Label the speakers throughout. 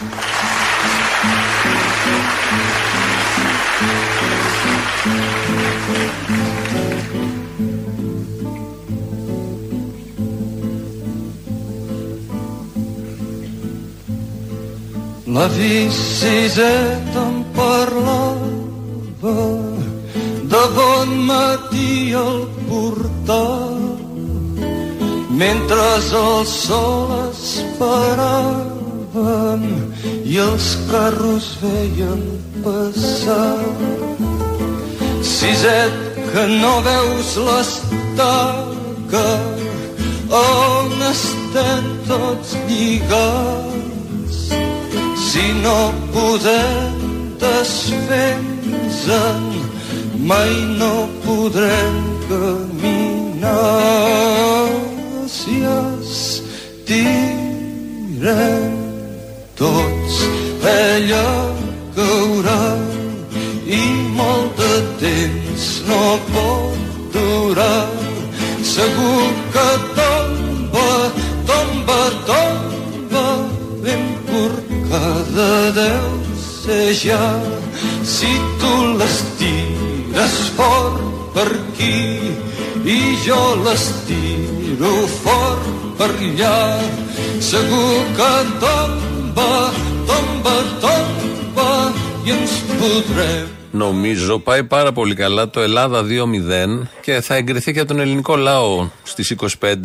Speaker 1: La visita em parlava de bon matí al portal mentre el sol esperaven i els carros veien passar. Siset, que no veus l'estaca on estem tots lligats si no podem desfer-nos mai no podrem caminar si estirem tots ella caurà i molt de temps no pot durar. Segur que tomba tomba tomba ben corcada deu ser ja. Si tu l'estires fort per aquí i jo l'estiro fort per allà segur que tomba, tomba, tomba i ens podrem
Speaker 2: Νομίζω πάει πάρα πολύ καλά το Ελλάδα 2-0 και θα εγκριθεί και από τον ελληνικό λαό στις 25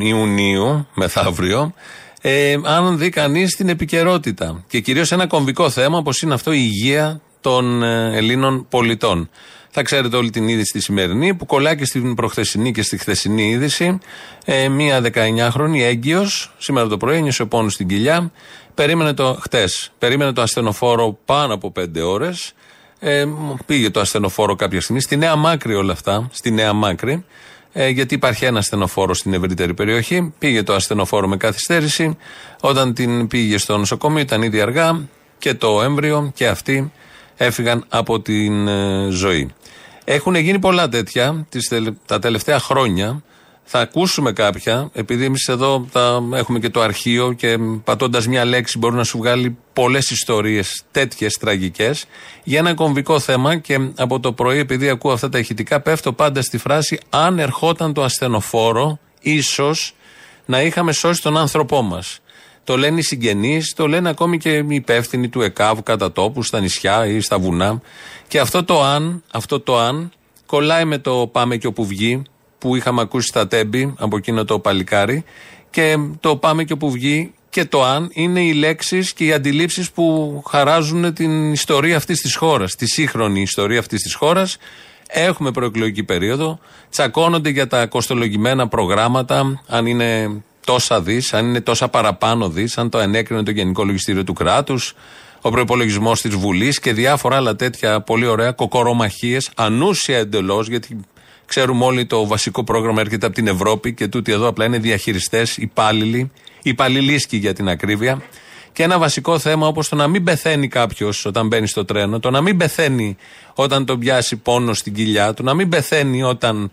Speaker 2: Ιουνίου μεθαύριο ε, αν δει κανείς την επικαιρότητα. Και κυρίως ένα κομβικό θέμα όπως είναι αυτό η υγεία των ε, Ελλήνων πολιτών. Θα ξέρετε όλη την είδηση τη σημερινή που κολλάει και στην προχθεσινή και στη χθεσινή είδηση. Ε, μία 19χρονη έγκυος, σήμερα το πρωί, ένιωσε πόνος στην κοιλιά. Περίμενε το, χτες, περίμενε το ασθενοφόρο πάνω από 5 ώρες. Ε, πήγε το ασθενοφόρο κάποια στιγμή. Στη Νέα Μάκρη όλα αυτά. Στη Νέα Μάκρη ε, γιατί υπάρχει ένα ασθενοφόρο στην ευρύτερη περιοχή. Πήγε το ασθενοφόρο με καθυστέρηση. Όταν την πήγε στο νοσοκομείο ήταν ήδη αργά και το έμβριο και αυτοί έφυγαν από την ε, ζωή. Έχουν γίνει πολλά τέτοια τις, τα τελευταία χρόνια θα ακούσουμε κάποια, επειδή εμείς εδώ τα έχουμε και το αρχείο και πατώντας μια λέξη μπορεί να σου βγάλει πολλές ιστορίες τέτοιες τραγικές για ένα κομβικό θέμα και από το πρωί, επειδή ακούω αυτά τα ηχητικά, πέφτω πάντα στη φράση αν ερχόταν το ασθενοφόρο, ίσως να είχαμε σώσει τον άνθρωπό μας. Το λένε οι συγγενείς, το λένε ακόμη και οι υπεύθυνοι του ΕΚΑΒ κατά τόπους, στα νησιά ή στα βουνά. Και αυτό το αν, αυτό το αν, κολλάει με το πάμε και όπου βγει, που είχαμε ακούσει στα τέμπη από εκείνο το παλικάρι και το πάμε και όπου βγει και το αν είναι οι λέξεις και οι αντιλήψεις που χαράζουν την ιστορία αυτής της χώρας, τη σύγχρονη ιστορία αυτής της χώρας. Έχουμε προεκλογική περίοδο, τσακώνονται για τα κοστολογημένα προγράμματα, αν είναι τόσα δι, αν είναι τόσα παραπάνω δι, αν το ενέκρινε το Γενικό Λογιστήριο του Κράτους, ο προπολογισμό της Βουλής και διάφορα άλλα τέτοια πολύ ωραία κοκορομαχίες, ανούσια εντελώς, γιατί Ξέρουμε όλοι το βασικό πρόγραμμα έρχεται από την Ευρώπη και τούτοι εδώ απλά είναι διαχειριστές, υπάλληλοι, υπαλληλίσκοι για την ακρίβεια. Και ένα βασικό θέμα όπως το να μην πεθαίνει κάποιος όταν μπαίνει στο τρένο, το να μην πεθαίνει όταν τον πιάσει πόνο στην κοιλιά, το να μην πεθαίνει όταν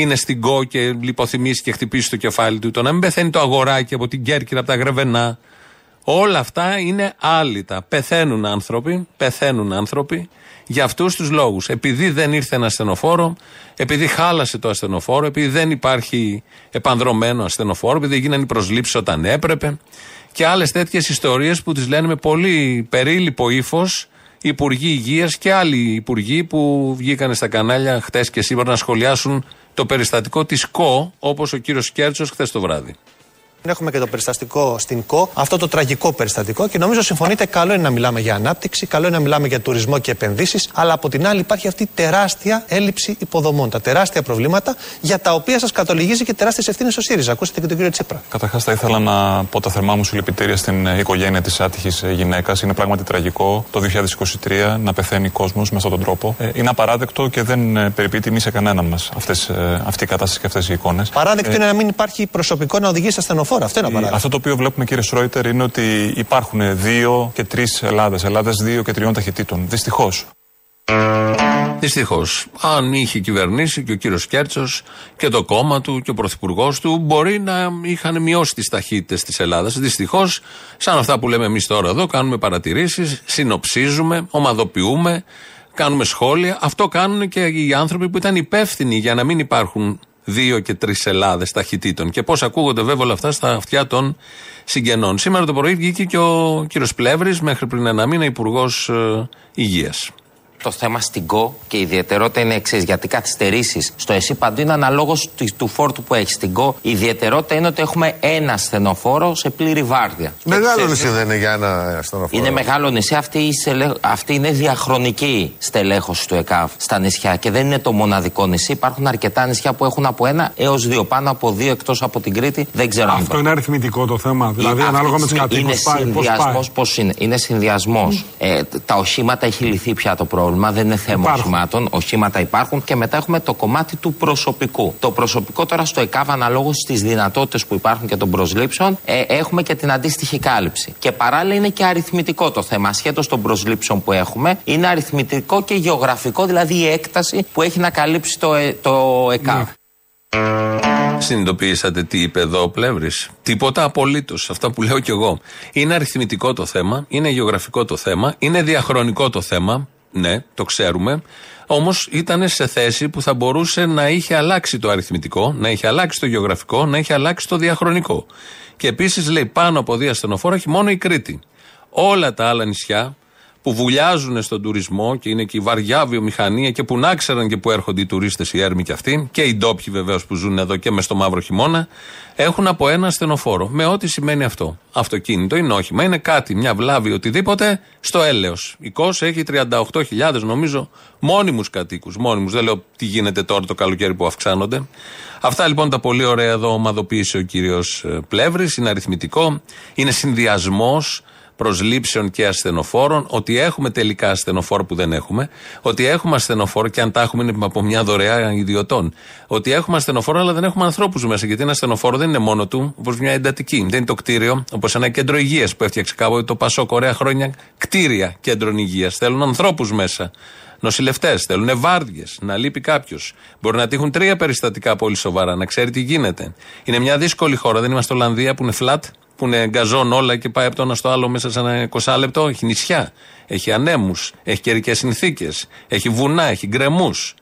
Speaker 2: είναι στην κό και λιποθυμήσει και χτυπήσεις το κεφάλι του, το να μην πεθαίνει το αγοράκι από την Κέρκυρα, από τα Γρεβενά. Όλα αυτά είναι άλυτα. Πεθαίνουν άνθρωποι, πεθαίνουν άνθρωποι για αυτούς τους λόγους. Επειδή δεν ήρθε ένα ασθενοφόρο, επειδή χάλασε το ασθενοφόρο, επειδή δεν υπάρχει επανδρομένο ασθενοφόρο, επειδή γίνανε οι προσλήψεις όταν έπρεπε και άλλες τέτοιες ιστορίες που τις λένε με πολύ περίληπο ύφος υπουργοί υγείας και άλλοι υπουργοί που βγήκαν στα κανάλια χτες και σήμερα να σχολιάσουν το περιστατικό της ΚΟ, όπως ο κύριος Κέρτσος χθες το βράδυ.
Speaker 3: Έχουμε και το περιστατικό στην ΚΟ, αυτό το τραγικό περιστατικό και νομίζω συμφωνείτε, καλό είναι να μιλάμε για ανάπτυξη, καλό είναι να μιλάμε για τουρισμό και επενδύσεις, αλλά από την άλλη υπάρχει αυτή η τεράστια έλλειψη υποδομών, τα τεράστια προβλήματα για τα οποία σας κατολιγίζει και τεράστιες ευθύνες ο ΣΥΡΙΖΑ. Ακούσατε και τον κύριο Τσίπρα.
Speaker 4: Καταρχάς, θα ήθελα να πω τα θερμά μου συλληπιτήρια στην οικογένεια της άτυχης γυναίκας. Είναι πράγματι τραγικό το 2023 να πεθαίνει κόσμος με αυτόν τον τρόπο. Ε, είναι απαράδεκτο και δεν ε, περιποιεί τιμή σε κανέναν μας ε, αυτή η κατάσταση και αυτές οι εικόνες.
Speaker 3: Παράδεκτο είναι να μην υπάρχει προσωπικό να οδηγήσει ασθενοφόρο. Αυτό είναι απαράδεκτο.
Speaker 4: Αυτό το οποίο βλέπουμε, κύριε Σρόιτερ, είναι ότι υπάρχουν δύο και τρεις Ελλάδες. Ελλάδες δύο και τριών ταχυτήτων. Δυστυχώς.
Speaker 2: Δυστυχώς. Αν είχε κυβερνήσει και ο κύριος Κέρτσος και το κόμμα του και ο πρωθυπουργός του, μπορεί να είχαν μειώσει τις ταχύτητες της Ελλάδας. Δυστυχώς, σαν αυτά που λέμε εμείς τώρα εδώ, κάνουμε παρατηρήσεις, συνοψίζουμε, ομαδοποιούμε, κάνουμε σχόλια. Αυτό κάνουν και οι άνθρωποι που ήταν υπεύθυνοι για να μην υπάρχουν δύο και τρεις Ελλάδες ταχυτήτων. Και πώς ακούγονται βέβαια όλα αυτά στα αυτιά των συγγενών. Σήμερα το πρωί βγήκε και ο κύριος Πλεύρης, μέχρι πριν ένα μήνα, υπουργός ε, υγείας
Speaker 5: το θέμα στην ΚΟ και η ιδιαιτερότητα είναι εξής. Γιατί καθυστερήσεις στο ΕΣΥ παντού είναι αναλόγως του φόρτου που έχει. Στην ΚΟ η ιδιαιτερότητα είναι ότι έχουμε ένα στενοφόρο σε πλήρη βάρδια.
Speaker 6: Μεγάλο νησί δεν είναι για ένα στενοφόρο.
Speaker 5: Είναι μεγάλο νησί. Αυτή, αυτή είναι διαχρονική στελέχωση του ΕΚΑΒ στα νησιά και δεν είναι το μοναδικό νησί. Υπάρχουν αρκετά νησιά που έχουν από ένα έως δύο. Πάνω από δύο εκτός από την Κρήτη δεν ξέρω
Speaker 7: Αυτό αν είναι αριθμητικό το θέμα. Δηλαδή, ανάλογα με του κατοίκους.
Speaker 5: Είναι συνδυασμός. Πώς είναι. Είναι συνδυασμός. Mm. Ε, τα οχήματα έχει λυθεί πια το πρόβλημα πρόβλημα, δεν είναι θέμα υπάρχουν. οχημάτων. Οχήματα υπάρχουν και μετά έχουμε το κομμάτι του προσωπικού. Το προσωπικό τώρα στο ΕΚΑΒ, αναλόγως στις δυνατότητες που υπάρχουν και των προσλήψεων, ε, έχουμε και την αντίστοιχη κάλυψη. Και παράλληλα είναι και αριθμητικό το θέμα. Ασχέτως των προσλήψεων που έχουμε, είναι αριθμητικό και γεωγραφικό, δηλαδή η έκταση που έχει να καλύψει το, ε, το ΕΚΑΒ. Ναι.
Speaker 2: Συνειδητοποιήσατε τι είπε εδώ ο Πλεύρης. Τίποτα απολύτως. Αυτά που λέω κι εγώ. Είναι αριθμητικό το θέμα, είναι γεωγραφικό το θέμα, είναι διαχρονικό το θέμα. Ναι, το ξέρουμε. Όμως ήταν σε θέση που θα μπορούσε να είχε αλλάξει το αριθμητικό, να είχε αλλάξει το γεωγραφικό, να είχε αλλάξει το διαχρονικό. Και επίσης λέει πάνω από δύο ασθενοφόρα έχει μόνο η Κρήτη. Όλα τα άλλα νησιά που βουλιάζουν στον τουρισμό και είναι και η βαριά βιομηχανία και που να ξέραν και που έρχονται οι τουρίστες, οι έρμοι και αυτοί, και οι ντόπιοι βεβαίως που ζουν εδώ και με στο μαύρο χειμώνα, έχουν από ένα στενοφόρο. Με ό,τι σημαίνει αυτό. Αυτοκίνητο είναι όχημα, είναι κάτι, μια βλάβη, οτιδήποτε, στο έλεος. Η ΚΟΣ έχει 38.000 νομίζω μόνιμους κατοίκους. Μόνιμους. Δεν λέω τι γίνεται τώρα το καλοκαίρι που αυξάνονται. Αυτά λοιπόν τα πολύ ωραία εδώ ομαδοποίησε ο κύριος ε, Πλεύρης. Είναι αριθμητικό, είναι συνδυασμός προσλήψεων και ασθενοφόρων, ότι έχουμε τελικά ασθενοφόρο που δεν έχουμε, ότι έχουμε ασθενοφόρο και αν τα έχουμε είναι από μια δωρεά ιδιωτών, ότι έχουμε ασθενοφόρο αλλά δεν έχουμε ανθρώπους μέσα. Γιατί ένα ασθενοφόρο δεν είναι μόνο του, όπως μια εντατική. Δεν είναι το κτίριο, όπως ένα κέντρο υγείας που έφτιαξε κάποτε το Πασό Κορέα χρόνια. Κτίρια κέντρων υγείας. Θέλουν ανθρώπους μέσα. Νοσηλευτές, θέλουν βάρδιες, να λείπει κάποιος. Μπορεί να τύχουν τρία περιστατικά πολύ σοβαρά, να ξέρει τι γίνεται. Είναι μια δύσκολη χώρα, δεν είμαστε Ολλανδία που είναι flat, που είναι γκαζόν όλα και πάει από το ένα στο άλλο μέσα σε ένα 20 λεπτό. Έχει νησιά, έχει ανέμους, έχει καιρικές συνθήκες, έχει βουνά, έχει γκρεμούς.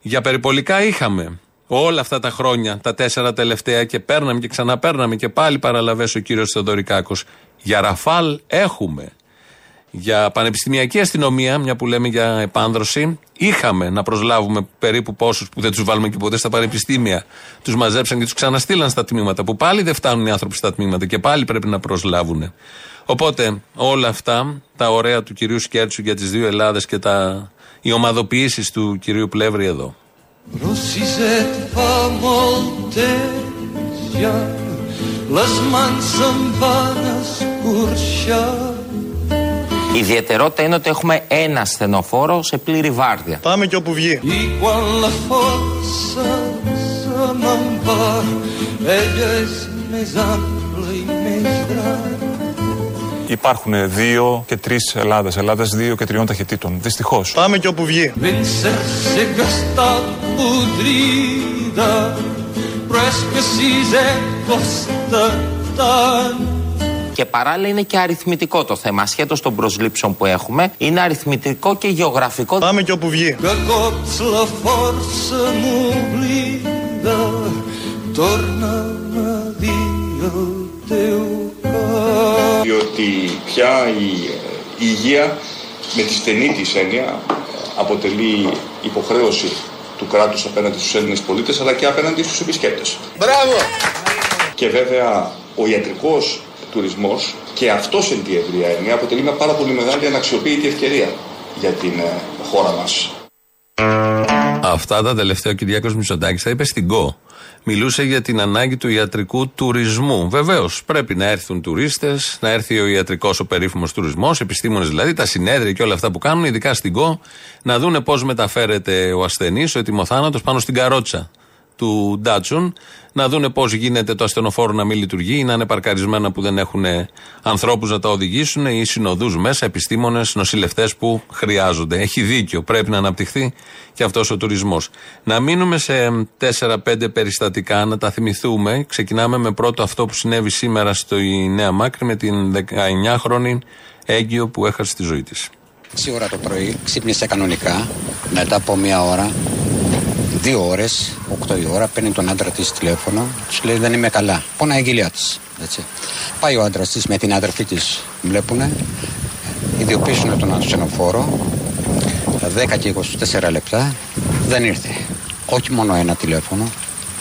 Speaker 2: Για περιπολικά είχαμε όλα αυτά τα χρόνια, τα τέσσερα τελευταία και παίρναμε και ξαναπέρναμε και πάλι παραλαβές ο κύριος Θεοδωρικάκος. Για ραφάλ έχουμε. Για πανεπιστημιακή αστυνομία, μια που λέμε για επάνδρωση, είχαμε να προσλάβουμε περίπου πόσους που δεν τους βάλουμε και ποτέ στα πανεπιστήμια. Τους μαζέψαν και τους ξαναστήλαν στα τμήματα, που πάλι δεν φτάνουν οι άνθρωποι στα τμήματα και πάλι πρέπει να προσλάβουν. Οπότε όλα αυτά, τα ωραία του κυρίου Σκέρτσου για τις δύο Ελλάδες και τα, οι ομαδοποιήσεις του κυρίου Πλεύρη εδώ.
Speaker 5: Η ιδιαιτερότητα είναι ότι έχουμε ένα στενοφόρο σε πλήρη βάρδια.
Speaker 6: Πάμε και όπου βγει.
Speaker 4: Υπάρχουν δύο και τρεις Ελλάδες. Ελλάδες δύο και τριών ταχυτήτων. Δυστυχώς.
Speaker 6: Πάμε και όπου βγει.
Speaker 5: Και παράλληλα είναι και αριθμητικό το θέμα. Ασχέτως των προσλήψεων που έχουμε, είναι αριθμητικό και γεωγραφικό.
Speaker 6: Πάμε και όπου βγει.
Speaker 8: Διότι πια η, η υγεία με τη στενή της έννοια αποτελεί υποχρέωση του κράτους απέναντι στους Έλληνες πολίτες αλλά και απέναντι στους επισκέπτες.
Speaker 6: Μπράβο!
Speaker 8: Και βέβαια ο ιατρικός τουρισμός και αυτός εν τη ευρία έννοια αποτελεί μια πάρα πολύ μεγάλη αναξιοποίητη ευκαιρία για την ε, χώρα μας.
Speaker 2: Αυτά τα τελευταία ο Κυριάκος Μητσοτάκης τα είπε στην ΚΟ. Μιλούσε για την ανάγκη του ιατρικού τουρισμού. Βεβαίως, πρέπει να έρθουν τουρίστες, να έρθει ο ιατρικός, ο περίφημος τουρισμός, επιστήμονες δηλαδή, τα συνέδρια και όλα αυτά που κάνουν, ειδικά στην ΚΟ, να δούνε πώς μεταφέρεται ο ασθενής, ο ετοιμοθάνατος πάνω στην καρότσα του Ντάτσουν να δούνε πώς γίνεται το ασθενοφόρο να μην λειτουργεί ή να είναι παρκαρισμένα που δεν έχουν ανθρώπους να τα οδηγήσουν ή συνοδούς μέσα, επιστήμονες, νοσηλευτές που χρειάζονται. Έχει δίκιο. Πρέπει να αναπτυχθεί και αυτός ο τουρισμός. Να μείνουμε σε 4-5 περιστατικά, να τα θυμηθούμε. Ξεκινάμε με πρώτο αυτό που συνέβη σήμερα στο Νέα Μάκρη με την 19χρονη έγκυο που έχασε τη ζωή της.
Speaker 9: 6 ώρα το πρωί ξύπνησε κανονικά. Μετά από μία ώρα, δύο ώρες, 8 η ώρα, παίρνει τον άντρα της τηλέφωνο. Τους λέει: Δεν είμαι καλά. Πόνα η εγγυλιά της. Πάει ο άντρας της με την αδερφή της. Βλέπουνε. Ιδιοποιήσουν τον ασθενοφόρο. 10 και 24 λεπτά δεν ήρθε. Όχι μόνο ένα τηλέφωνο,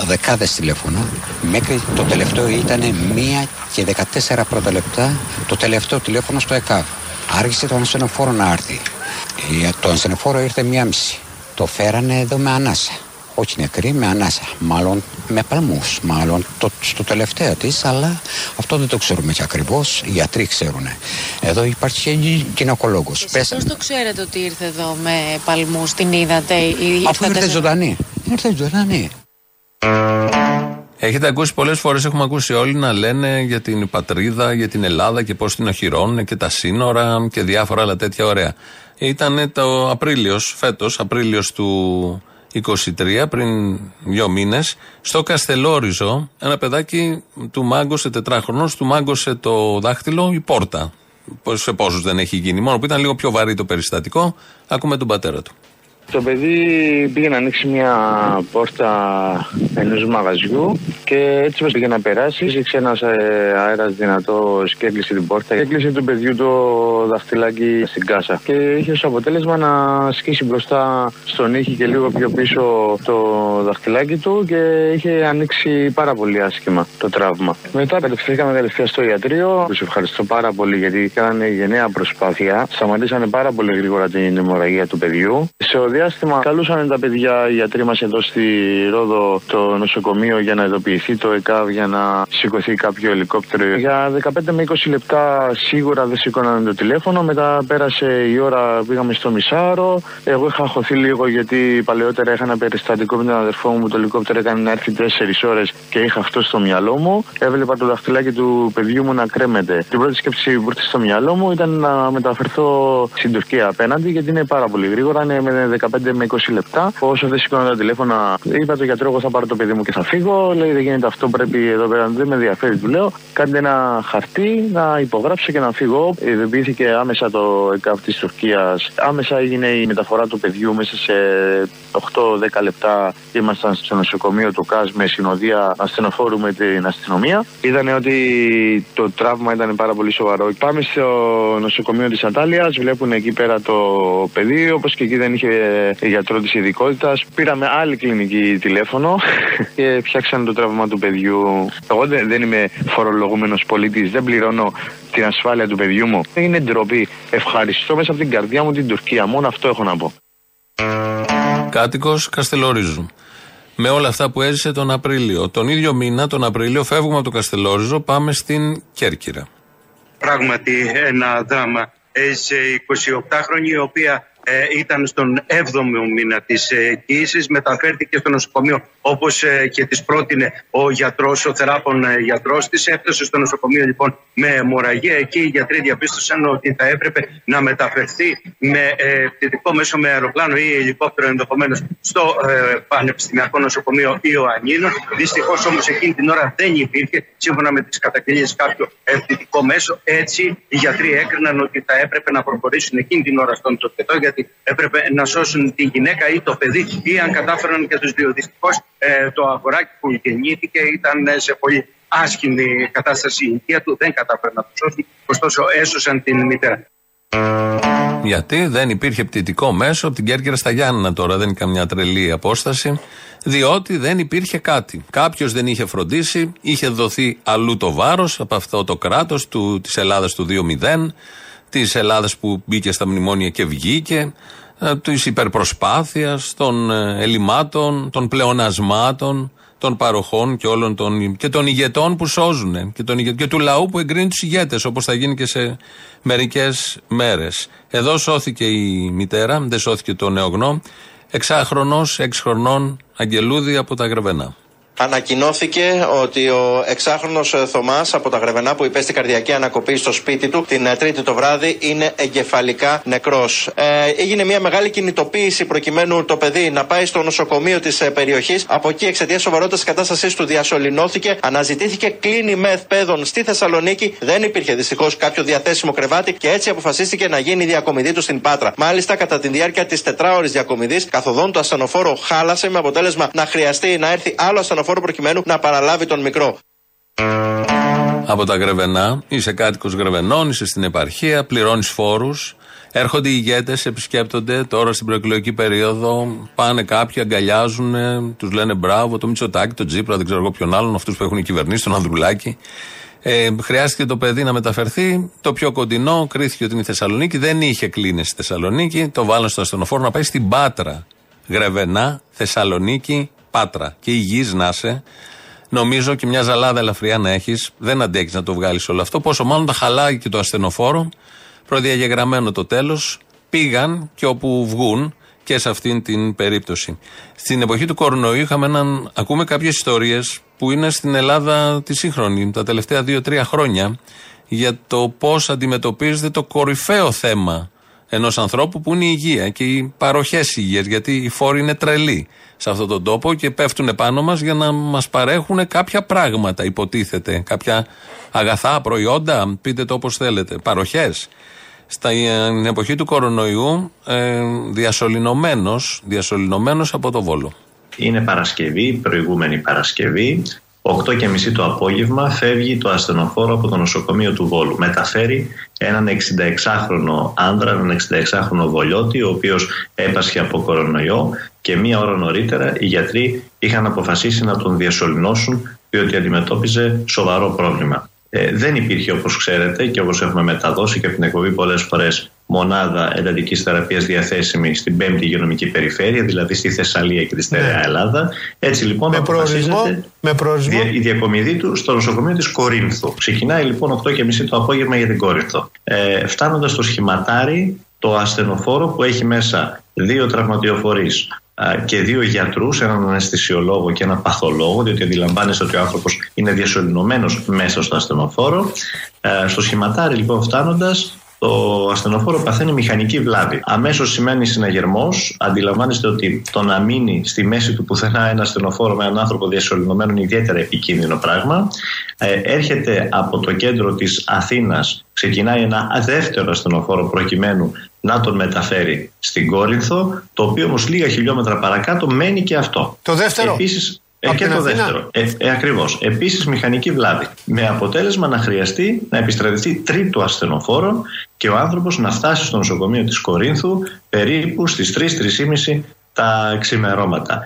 Speaker 9: δεκάδες τηλέφωνα. Μέχρι το τελευταίο ήταν μία και 14 πρώτα λεπτά το τελευταίο τηλέφωνο στο ΕΚΑΒ. Άργησε το ασθενοφόρο να έρθει. Ε, Το ασθενοφόρο ήρθε μία μισή. Το φέρανε εδώ με ανάσα. Όχι νεκρή, με ανάσα. Μάλλον με παλμούς. Μάλλον το, στο τελευταίο της, αλλά αυτό δεν το ξέρουμε και ακριβώς. Οι γιατροί ξέρουν. Εδώ υπάρχει και γυναικολόγος.
Speaker 10: Εσείς πώς το ξέρετε ότι ήρθε εδώ με παλμούς, την είδατε ή
Speaker 9: Αφού
Speaker 10: ήρθατε
Speaker 9: ήρθε
Speaker 10: σε-
Speaker 9: ζωντανή. Ήρθε ζωντανή.
Speaker 2: Έχετε ακούσει πολλές φορές, έχουμε ακούσει όλοι να λένε για την πατρίδα, για την Ελλάδα και πώς την οχυρώνουν και τα σύνορα και διάφορα άλλα τέτοια ωραία. Ήταν το Απρίλιος, φέτος, Απρίλιος του 23, πριν δύο μήνες, στο Καστελόριζο, ένα παιδάκι του μάγκωσε, τετράχρονος, του μάγκωσε το δάχτυλο η πόρτα. Πώς- Σε πόσους δεν έχει γίνει, μόνο που ήταν λίγο πιο βαρύ το περιστατικό. Ακούμε τον πατέρα του.
Speaker 11: Το παιδί πήγε να ανοίξει μια πόρτα ενός μαγαζιού και έτσι πως πήγε να περάσει. Ήξερε ένας αέρας δυνατός και έκλεισε την πόρτα. Έκλεισε του παιδιού το δαχτυλάκι στην κάσα. Και είχε ως αποτέλεσμα να σκίσει μπροστά στον ήχη και λίγο πιο πίσω το δαχτυλάκι του και είχε ανοίξει πάρα πολύ άσχημα το τραύμα. Μετά απελευθερήκαμε κατευθείαν στο ιατρείο. Τους ευχαριστώ πάρα πολύ γιατί κάνανε γενναία προσπάθεια. Σταματήσανε πάρα πολύ γρήγορα την αιμορραγία του παιδιού. Σε ο διάστημα καλούσαν τα παιδιά οι γιατροί μας εδώ στη Ρόδο το νοσοκομείο για να ειδοποιηθεί το ΕΚΑΒ για να σηκωθεί κάποιο ελικόπτερο. Για 15 με 20 λεπτά σίγουρα δεν σήκωναν το τηλέφωνο. Μετά πέρασε η ώρα, πήγαμε στο Μισάρο. Εγώ είχα χωθεί λίγο γιατί παλαιότερα είχα ένα περιστατικό με τον αδερφό μου που το ελικόπτερο έκανε να έρθει 4 ώρες και είχα αυτό στο μυαλό μου. Έβλεπα το δαχτυλάκι του παιδιού μου να κρέμεται. Την πρώτη σκέψη που ήρθε στο μυαλό μου ήταν να μεταφερθώ στην Τουρκία απέναντι γιατί είναι πάρα πολύ γρήγορα. Είναι με 15 με 20 λεπτά. Όσο δεν σηκώνω τα τηλέφωνα, είπα το γιατρό: Εγώ θα πάρω το παιδί μου και θα φύγω. Λέει: Δεν γίνεται αυτό, πρέπει εδώ πέρα. Δεν με ενδιαφέρει, του λέω. Κάντε ένα χαρτί να υπογράψω και να φύγω. Ειδοποιήθηκε άμεσα το ΕΚΑΒ της Τουρκίας. Άμεσα έγινε η μεταφορά του παιδιού μέσα σε 8-10 λεπτά. Ήμασταν στο νοσοκομείο του ΚΑΣ με συνοδεία ασθενοφόρου με την αστυνομία. Είδανε ότι το τραύμα ήταν πάρα πολύ σοβαρό. Πάμε στο νοσοκομείο της Αντάλια. Βλέπουν εκεί πέρα το παιδί. Όπως και εκεί δεν είχε γιατρό της ειδικότητας. Πήραμε άλλη κλινική τηλέφωνο και φτιάξαν το τραύμα του παιδιού. Εγώ δεν, δεν είμαι φορολογούμενος πολίτης. Δεν πληρώνω την ασφάλεια του παιδιού μου. Είναι ντροπή. Ευχαριστώ μέσα από την καρδιά μου την Τουρκία. Μόνο αυτό έχω να πω.
Speaker 2: Κάτοικος Καστελόριζου. Με όλα αυτά που έζησε τον Απρίλιο. Τον ίδιο μήνα, τον Απρίλιο, φεύγουμε από το Καστελόριζο, πάμε στην Κέρκυρα.
Speaker 12: Πράγματι ένα δράμα. Έζησε 28χρονη η οποία ε, ήταν στον 7ο μήνα της ε, κοίησης, μεταφέρθηκε στο νοσοκομείο όπως ε, και της πρότεινε ο γιατρός, ο θεράπων ε, γιατρός της. Έφτασε στο νοσοκομείο λοιπόν με αιμορραγία. Εκεί οι γιατροί διαπίστωσαν ότι θα έπρεπε να μεταφερθεί με ε, πτυτικό μέσο με αεροπλάνο ή ελικόπτερο ενδεχομένως στο ε, Πανεπιστημιακό Νοσοκομείο Ιωαννίνων. Δυστυχώς όμως εκείνη την ώρα δεν υπήρχε, σύμφωνα με τις καταγγελίες, κάποιο ε, πτυτικό μέσο. Έτσι, οι γιατροί έκριναν ότι θα έπρεπε να προχωρήσουν εκείνη την ώρα στον τοκετό, γιατί έπρεπε να σώσουν τη γυναίκα ή το παιδί, ή αν κατάφεραν και τους δύο. Δυστυχώς ε, το αγοράκι που γεννήθηκε ήταν ε, σε πολύ άσχημη κατάσταση η ηλικία του, δεν κατάφεραν να το σώσουν, ωστόσο έσωσαν την μητέρα.
Speaker 2: Γιατί δεν υπήρχε πτυτικό μέσο από την Κέρκυρα στα Γιάννενα τώρα, δεν είναι καμιά τρελή απόσταση. Διότι δεν υπήρχε κάτι. Κάποιος δεν είχε φροντίσει, είχε δοθεί αλλού το βάρος από αυτό το κράτος της Ελλάδας του 2-0, της Ελλάδας που μπήκε στα μνημόνια και βγήκε, της υπερπροσπάθειας, των ε, ελλημάτων, των πλεονασμάτων, των παροχών και όλων των, και των ηγετών που σώζουν και, των, ηγε- και του λαού που εγκρίνει τους ηγέτες, όπως θα γίνει και σε μερικές μέρες. Εδώ σώθηκε η μητέρα, δεν σώθηκε το νεογνώ. Εξάχρονος, έξι χρονών, Αγγελούδη από τα Γρεβενά.
Speaker 13: Ανακοινώθηκε ότι ο εξάχρονος Θωμάς από τα Γρεβενά που υπέστη καρδιακή ανακοπή στο σπίτι του την ε, Τρίτη το βράδυ είναι εγκεφαλικά νεκρός. Ε, έγινε μια μεγάλη κινητοποίηση προκειμένου το παιδί να πάει στο νοσοκομείο της ε, περιοχής. Από εκεί, εξαιτίας σοβαρότητας της κατάστασής του, διασωληνώθηκε. Αναζητήθηκε κλίνη μεθ παιδών στη Θεσσαλονίκη. Δεν υπήρχε δυστυχώς κάποιο διαθέσιμο κρεβάτι και έτσι αποφασίστηκε να γίνει η διακομιδή του στην Πάτρα. Μάλιστα, κατά τη διάρκεια της τετράωρης διακομιδής, καθοδόν το ασθενοφόρο χάλασε με αποτέλεσμα να χρειαστεί να έρθει άλλο ασθενοφόρο προκειμένου να παραλάβει τον μικρό.
Speaker 2: Από τα Γρεβενά, είσαι κάτοικος Γρεβενών, είσαι στην επαρχία, πληρώνεις φόρους. Έρχονται οι ηγέτες, επισκέπτονται τώρα στην προεκλογική περίοδο. Πάνε κάποιοι, αγκαλιάζουν, τους λένε μπράβο, το Μητσοτάκι, το Τζίπρα, δεν ξέρω εγώ ποιον άλλον, αυτούς που έχουν κυβερνήσεις, τον Ανδρουλάκη. Ε, χρειάστηκε το παιδί να μεταφερθεί. Το πιο κοντινό κρίθηκε ότι είναι η Θεσσαλονίκη. Δεν είχε κλίνει στη Θεσσαλονίκη. Το βάλαν στο ασθενοφόρο να πάει στην Πάτρα. Γρεβενά, Θεσσαλονίκη, Πάτρα. Και υγιής να είσαι. Νομίζω και μια ζαλάδα ελαφριά να έχεις. Δεν αντέχεις να το βγάλεις όλο αυτό. Πόσο μάλλον τα χαλάει και το ασθενοφόρο. Προδιαγεγραμμένο το τέλος. Πήγαν και όπου βγουν και σε αυτήν την περίπτωση. Στην εποχή του κορονοϊού είχαμε έναν, ακούμε κάποιες ιστορίες που είναι στην Ελλάδα τη σύγχρονη, τα τελευταία δύο-τρία χρόνια, για το πώς αντιμετωπίζεται το κορυφαίο θέμα ενός ανθρώπου που είναι η υγεία και οι παροχές υγείας. Γιατί οι φόροι είναι τρελοί σε αυτόν τον τόπο και πέφτουν επάνω μας για να μας παρέχουν κάποια πράγματα, υποτίθεται. Κάποια αγαθά, προϊόντα, πείτε το όπως θέλετε. Παροχές. Στην εποχή του κορονοϊού, ε, διασωληνωμένος, από το Βόλο.
Speaker 14: Είναι Παρασκευή, προηγούμενη Παρασκευή. 8 και μισή το απόγευμα φεύγει το ασθενοφόρο από το νοσοκομείο του Βόλου. Μεταφέρει έναν 66χρονο άνδρα, έναν 66χρονο βολιώτη, ο οποίος έπασχε από κορονοϊό και μία ώρα νωρίτερα οι γιατροί είχαν αποφασίσει να τον διασωληνώσουν διότι αντιμετώπιζε σοβαρό πρόβλημα. Ε, δεν υπήρχε όπως ξέρετε και όπως έχουμε μεταδώσει και από την εκπομπή πολλές φορές μονάδα εντατικής θεραπείας διαθέσιμη στην 5η υγειονομική περιφέρεια, δηλαδή στη Θεσσαλία και τη Στερεά ναι. Ελλάδα. Έτσι λοιπόν
Speaker 3: με προορισμό, με προορισμό.
Speaker 14: η διακομιδή του στο νοσοκομείο της Κορίνθου. Ξεκινάει λοιπόν 8.30 το απόγευμα για την Κόρινθο. Ε, Φτάνοντας στο σχηματάρι, το ασθενοφόρο που έχει μέσα δύο τραυματιοφορείς και δύο γιατρούς, έναν αναισθησιολόγο και έναν παθολόγο, διότι αντιλαμβάνεστε ότι ο άνθρωπος είναι διασωληνωμένος μέσα στο ασθενοφόρο. Στο σχηματάρι λοιπόν φτάνοντας, το ασθενοφόρο παθαίνει μηχανική βλάβη. Αμέσως σημαίνει συναγερμός. Αντιλαμβάνεστε ότι το να μείνει στη μέση του πουθενά ένα ασθενοφόρο με έναν άνθρωπο διασωληνωμένο είναι ιδιαίτερα επικίνδυνο πράγμα. Ε, έρχεται από το κέντρο της Αθήνας, ξεκινάει ένα δεύτερο ασθενοφόρο προκειμένου να τον μεταφέρει στην Κόρινθο, το οποίο όμως λίγα χιλιόμετρα παρακάτω μένει και αυτό.
Speaker 3: Το δεύτερο.
Speaker 14: Επίσης, ε, και το δεύτερο. Ε, ε, Ακριβώς. Επίσης, μηχανική βλάβη. Με αποτέλεσμα να χρειαστεί να επιστρατευτεί τρίτο ασθενοφόρο και ο άνθρωπος να φτάσει στο νοσοκομείο της Κορίνθου περίπου στις 3-3.30 τα ξημερώματα.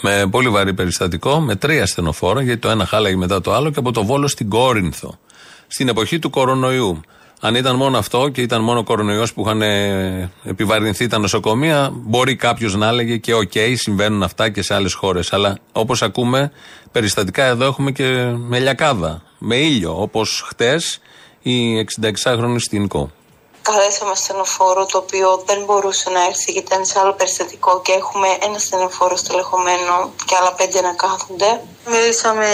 Speaker 2: Με πολύ βαρύ περιστατικό, με τρία ασθενοφόρα, γιατί το ένα χάλαγε μετά το άλλο και από το Βόλο στην Κόρινθο. Στην εποχή του κορονοϊού. Αν ήταν μόνο αυτό και ήταν μόνο κορονοϊός που είχαν ε, επιβαρυνθεί τα νοσοκομεία, μπορεί κάποιος να έλεγε και οκ, συμβαίνουν αυτά και σε άλλες χώρες. Αλλά όπως ακούμε, περιστατικά εδώ έχουμε και με λιακάδα, με ήλιο. Όπως χτες η 66χρονη στην Κω
Speaker 15: καλέσαμε ασθενοφόρο το οποίο δεν μπορούσε να έρθει γιατί ήταν σε άλλο περιστατικό και έχουμε ένα ασθενοφόρο στελεχωμένο και άλλα πέντε να κάθονται. Μίλησαμε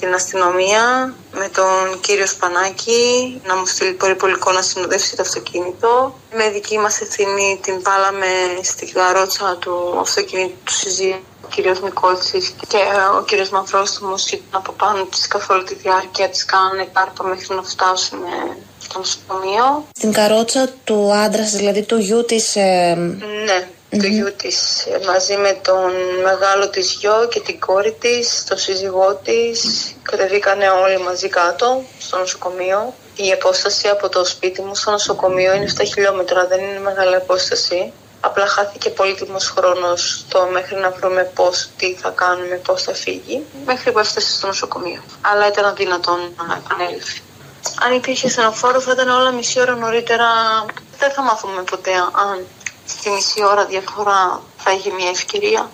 Speaker 15: την αστυνομία με τον κύριο Σπανάκη να μου στείλει περιπολικό να συνοδεύσει το αυτοκίνητο. Με δική μας ευθύνη την βάλαμε στην καρότσα του αυτοκίνητου του συζήτου ο κύριος Νικόλτσης και ο κύριος Μαυρόστομος ήταν από πάνω της καθ' όλη τη διάρκεια της κάνανε κάρπα μέχρι να φτάσουμε στο νοσοκομείο. Στην καρότσα του άντρας, δηλαδή του γιού της. Ε... Ναι, του γιού της μαζί με τον μεγάλο της γιο και την κόρη της, τον σύζυγό της. Κατεβήκανε όλοι μαζί κάτω στο νοσοκομείο. Η απόσταση από το σπίτι μου στο νοσοκομείο είναι 7 χιλιόμετρα, δεν είναι μεγάλη απόσταση. Απλά χάθηκε πολύτιμος χρόνος μέχρι να βρούμε πώς, τι θα κάνουμε, πώς θα φύγει, μέχρι που έφτασε στο νοσοκομείο. Αλλά ήταν αδύνατον να επανέλθει αν υπήρχε στενοφόρο θα ήταν όλα μισή ώρα νωρίτερα. Δεν θα μάθουμε ποτέ αν στη μισή ώρα διαφορά θα είχε μια ευκαιρία.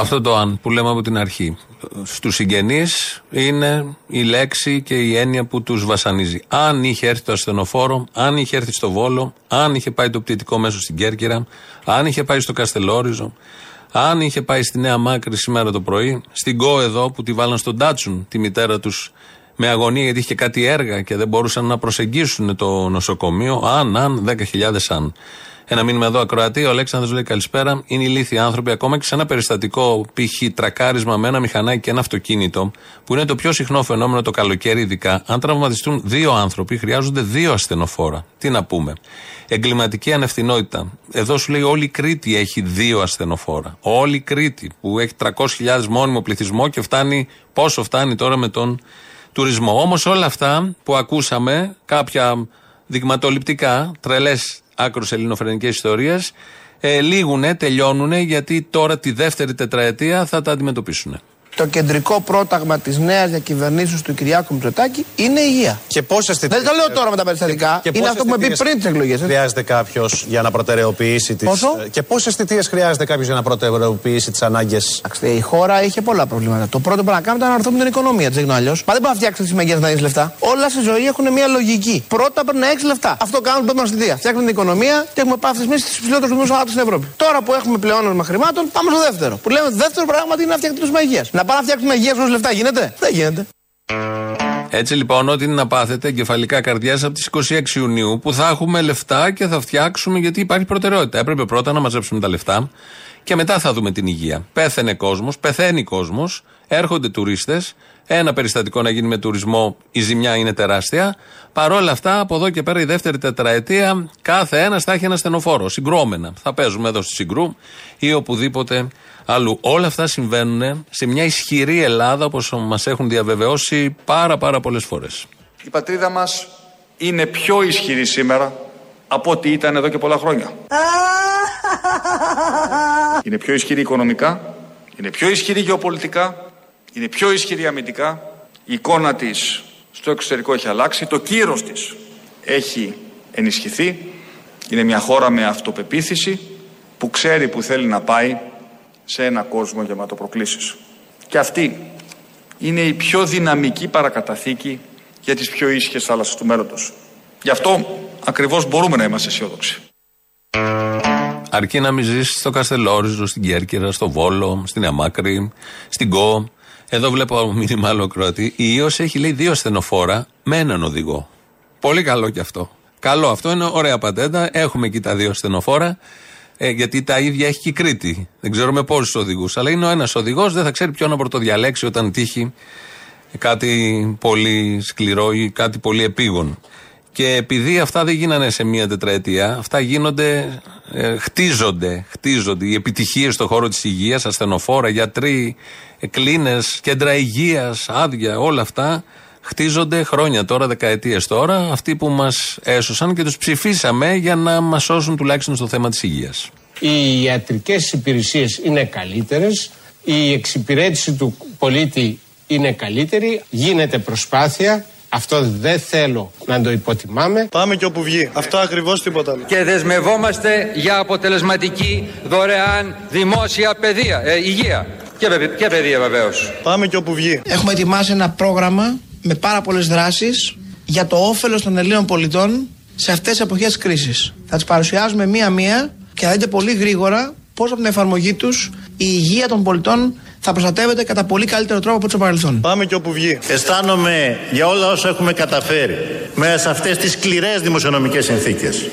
Speaker 2: Αυτό το αν που λέμε από την αρχή. Στους συγγενείς είναι η λέξη και η έννοια που τους βασανίζει. Αν είχε έρθει το ασθενοφόρο, αν είχε έρθει στο Βόλο, αν είχε πάει το πτυτικό μέσο στην Κέρκυρα, αν είχε πάει στο Καστελόριζο, αν είχε πάει στη Νέα Μάκρη σήμερα το πρωί, στην Κο εδώ που τη βάλαν στον Τάτσουν τη μητέρα τους με αγωνία γιατί είχε κάτι έργα και δεν μπορούσαν να προσεγγίσουν το νοσοκομείο. Αν, αν, 10.000 αν. Ένα μήνυμα εδώ ακροατή. Ο Αλέξανδρος λέει καλησπέρα. Είναι ηλίθιοι άνθρωποι ακόμα και σε ένα περιστατικό π.χ. τρακάρισμα με ένα μηχανάκι και ένα αυτοκίνητο, που είναι το πιο συχνό φαινόμενο το καλοκαίρι, ειδικά. Αν τραυματιστούν δύο άνθρωποι, χρειάζονται δύο ασθενοφόρα. Τι να πούμε. Εγκληματική ανευθυνότητα. Εδώ σου λέει όλη η Κρήτη έχει δύο ασθενοφόρα. Όλη η Κρήτη που έχει 300.000 μόνιμο πληθυσμό και φτάνει, πόσο φτάνει τώρα με τον τουρισμό. Όμως όλα αυτά που ακούσαμε, κάποια δειγματοληπτικά, τρελές άκρο ελληνοφρενικέ ιστορίε, ε, λήγουνε, τελειώνουνε, γιατί τώρα τη δεύτερη τετραετία θα τα αντιμετωπίσουν.
Speaker 16: Το κεντρικό πρόταγμα της νέας διακυβερνήσεως του Κυριάκου Μητσοτάκη είναι η υγεία.
Speaker 3: Και πόσες θητείε.
Speaker 16: Δεν το λέω τώρα με τα περιστατικά.
Speaker 3: Και
Speaker 16: είναι αυτό που με πει πριν τις εκλογές.
Speaker 3: Χρειάζεται κάποιος για να προτεραιοποιήσει τι. Και πόσες θητείες χρειάζεται κάποιος για να προτεραιοποιήσει τις ανάγκες;
Speaker 16: Η χώρα είχε πολλά προβλήματα. Το πρώτο που να κάνουμε ήταν να αρθούμε την οικονομία. Τι αλλιώς. Μα δεν μπορεί να φτιάξει τις μεγέθη να έχει λεφτά. Όλα στη ζωή έχουν μια λογική. Πρώτα πρέπει να έχει λεφτά. Αυτό κάνουμε πρώτα μα θητεία. Φτιάχνουμε την οικονομία και έχουμε πάθει εμείς στι ψηλότερου δημόσιου στην Ευρώπη. Τώρα που έχουμε πλεόνασμα χρημάτων, πάμε στο δεύτερο. Που λέμε δεύτερο πράγμα είναι να φτιάξουμε υγεία. Να πάμε να φτιάξουμε υγεία χωρί λεφτά γίνεται. Δεν γίνεται.
Speaker 2: Έτσι λοιπόν, ό,τι είναι να πάθετε εγκεφαλικά καρδιάς από τις 26 Ιουνίου που θα έχουμε λεφτά και θα φτιάξουμε γιατί υπάρχει προτεραιότητα. Έπρεπε πρώτα να μαζέψουμε τα λεφτά και μετά θα δούμε την υγεία. Πέθαινε κόσμος, πεθαίνει κόσμος, έρχονται τουρίστες. Ένα περιστατικό να γίνει με τουρισμό, η ζημιά είναι τεράστια. Παρ' όλα αυτά, από εδώ και πέρα η δεύτερη τετραετία, κάθε ένας θα έχει ένα στενοφόρο. Συγκρόμενα. Θα παίζουμε εδώ στη Συγκρού ή οπουδήποτε αλλού. Όλα αυτά συμβαίνουν σε μια ισχυρή Ελλάδα, όπως μας έχουν διαβεβαιώσει πάρα πάρα πολλές φορές.
Speaker 17: Η πατρίδα μας είναι πιο ισχυρή σήμερα από ό,τι ήταν εδώ και πολλά χρόνια. Είναι πιο ισχυρή οικονομικά, είναι πιο ισχυρή γεωπολιτικά, είναι πιο ισχυρή αμυντικά. Η εικόνα της στο εξωτερικό έχει αλλάξει, το κύρος της έχει ενισχυθεί. Είναι μια χώρα με αυτοπεποίθηση που ξέρει που θέλει να πάει σε ένα κόσμο γεμάτο προκλήσεις. Και αυτή είναι η πιο δυναμική παρακαταθήκη για τις πιο ήσυχες θάλασσες του μέλλοντος. Γι' αυτό ακριβώς μπορούμε να είμαστε αισιόδοξοι.
Speaker 2: Αρκεί να μην ζήσει στο Καστελόριζο, στην Κέρκυρα, στο Βόλο, στην Αμάκρη, στην Κο. Εδώ βλέπω μήνυμα άλλο Κροατή. Η ΙΟΣ έχει λέει δύο στενοφόρα με έναν οδηγό. Πολύ καλό κι αυτό. Καλό αυτό είναι ωραία πατέντα. Έχουμε εκεί τα δύο στενοφόρα. Ε, γιατί τα ίδια έχει και η Κρήτη. Δεν ξέρουμε πόσους οδηγούς. Αλλά είναι ο ένας οδηγός, δεν θα ξέρει ποιον να πρωτοδιαλέξει όταν τύχει κάτι πολύ σκληρό ή κάτι πολύ επίγον. Και επειδή αυτά δεν γίνανε σε μία τετραετία, αυτά γίνονται, ε, χτίζονται, χτίζονται. Οι επιτυχίες στον χώρο της υγείας, ασθενοφόρα, γιατροί, κλίνες, κέντρα υγείας, άδεια, όλα αυτά χτίζονται χρόνια τώρα, δεκαετίες τώρα, αυτοί που μας έσωσαν και τους ψηφίσαμε για να μας σώσουν τουλάχιστον στο θέμα της υγείας.
Speaker 18: Οι ιατρικές υπηρεσίες είναι καλύτερες, η εξυπηρέτηση του πολίτη είναι καλύτερη, γίνεται προσπάθεια. Αυτό δεν θέλω να το υποτιμάμε.
Speaker 6: Πάμε και όπου βγει. Αυτό ακριβώς τίποτα άλλο.
Speaker 19: Και δεσμευόμαστε για αποτελεσματική δωρεάν δημόσια παιδεία, ε, υγεία. Και, και παιδεία βεβαίως.
Speaker 6: Πάμε και όπου βγει.
Speaker 16: Έχουμε ετοιμάσει ένα πρόγραμμα με πάρα πολλές δράσεις για το όφελος των Ελλήνων πολιτών σε αυτές τις εποχές κρίσης. Θα τις παρουσιάζουμε μία-μία και θα δείτε πολύ γρήγορα πώς από την εφαρμογή τους η υγεία των πολιτών θα προστατεύεται κατά πολύ καλύτερο τρόπο από το παρελθόν.
Speaker 6: Πάμε και όπου βγει.
Speaker 20: Αισθάνομαι για όλα όσα έχουμε καταφέρει μέσα σε αυτές τις σκληρές δημοσιονομικές συνθήκες.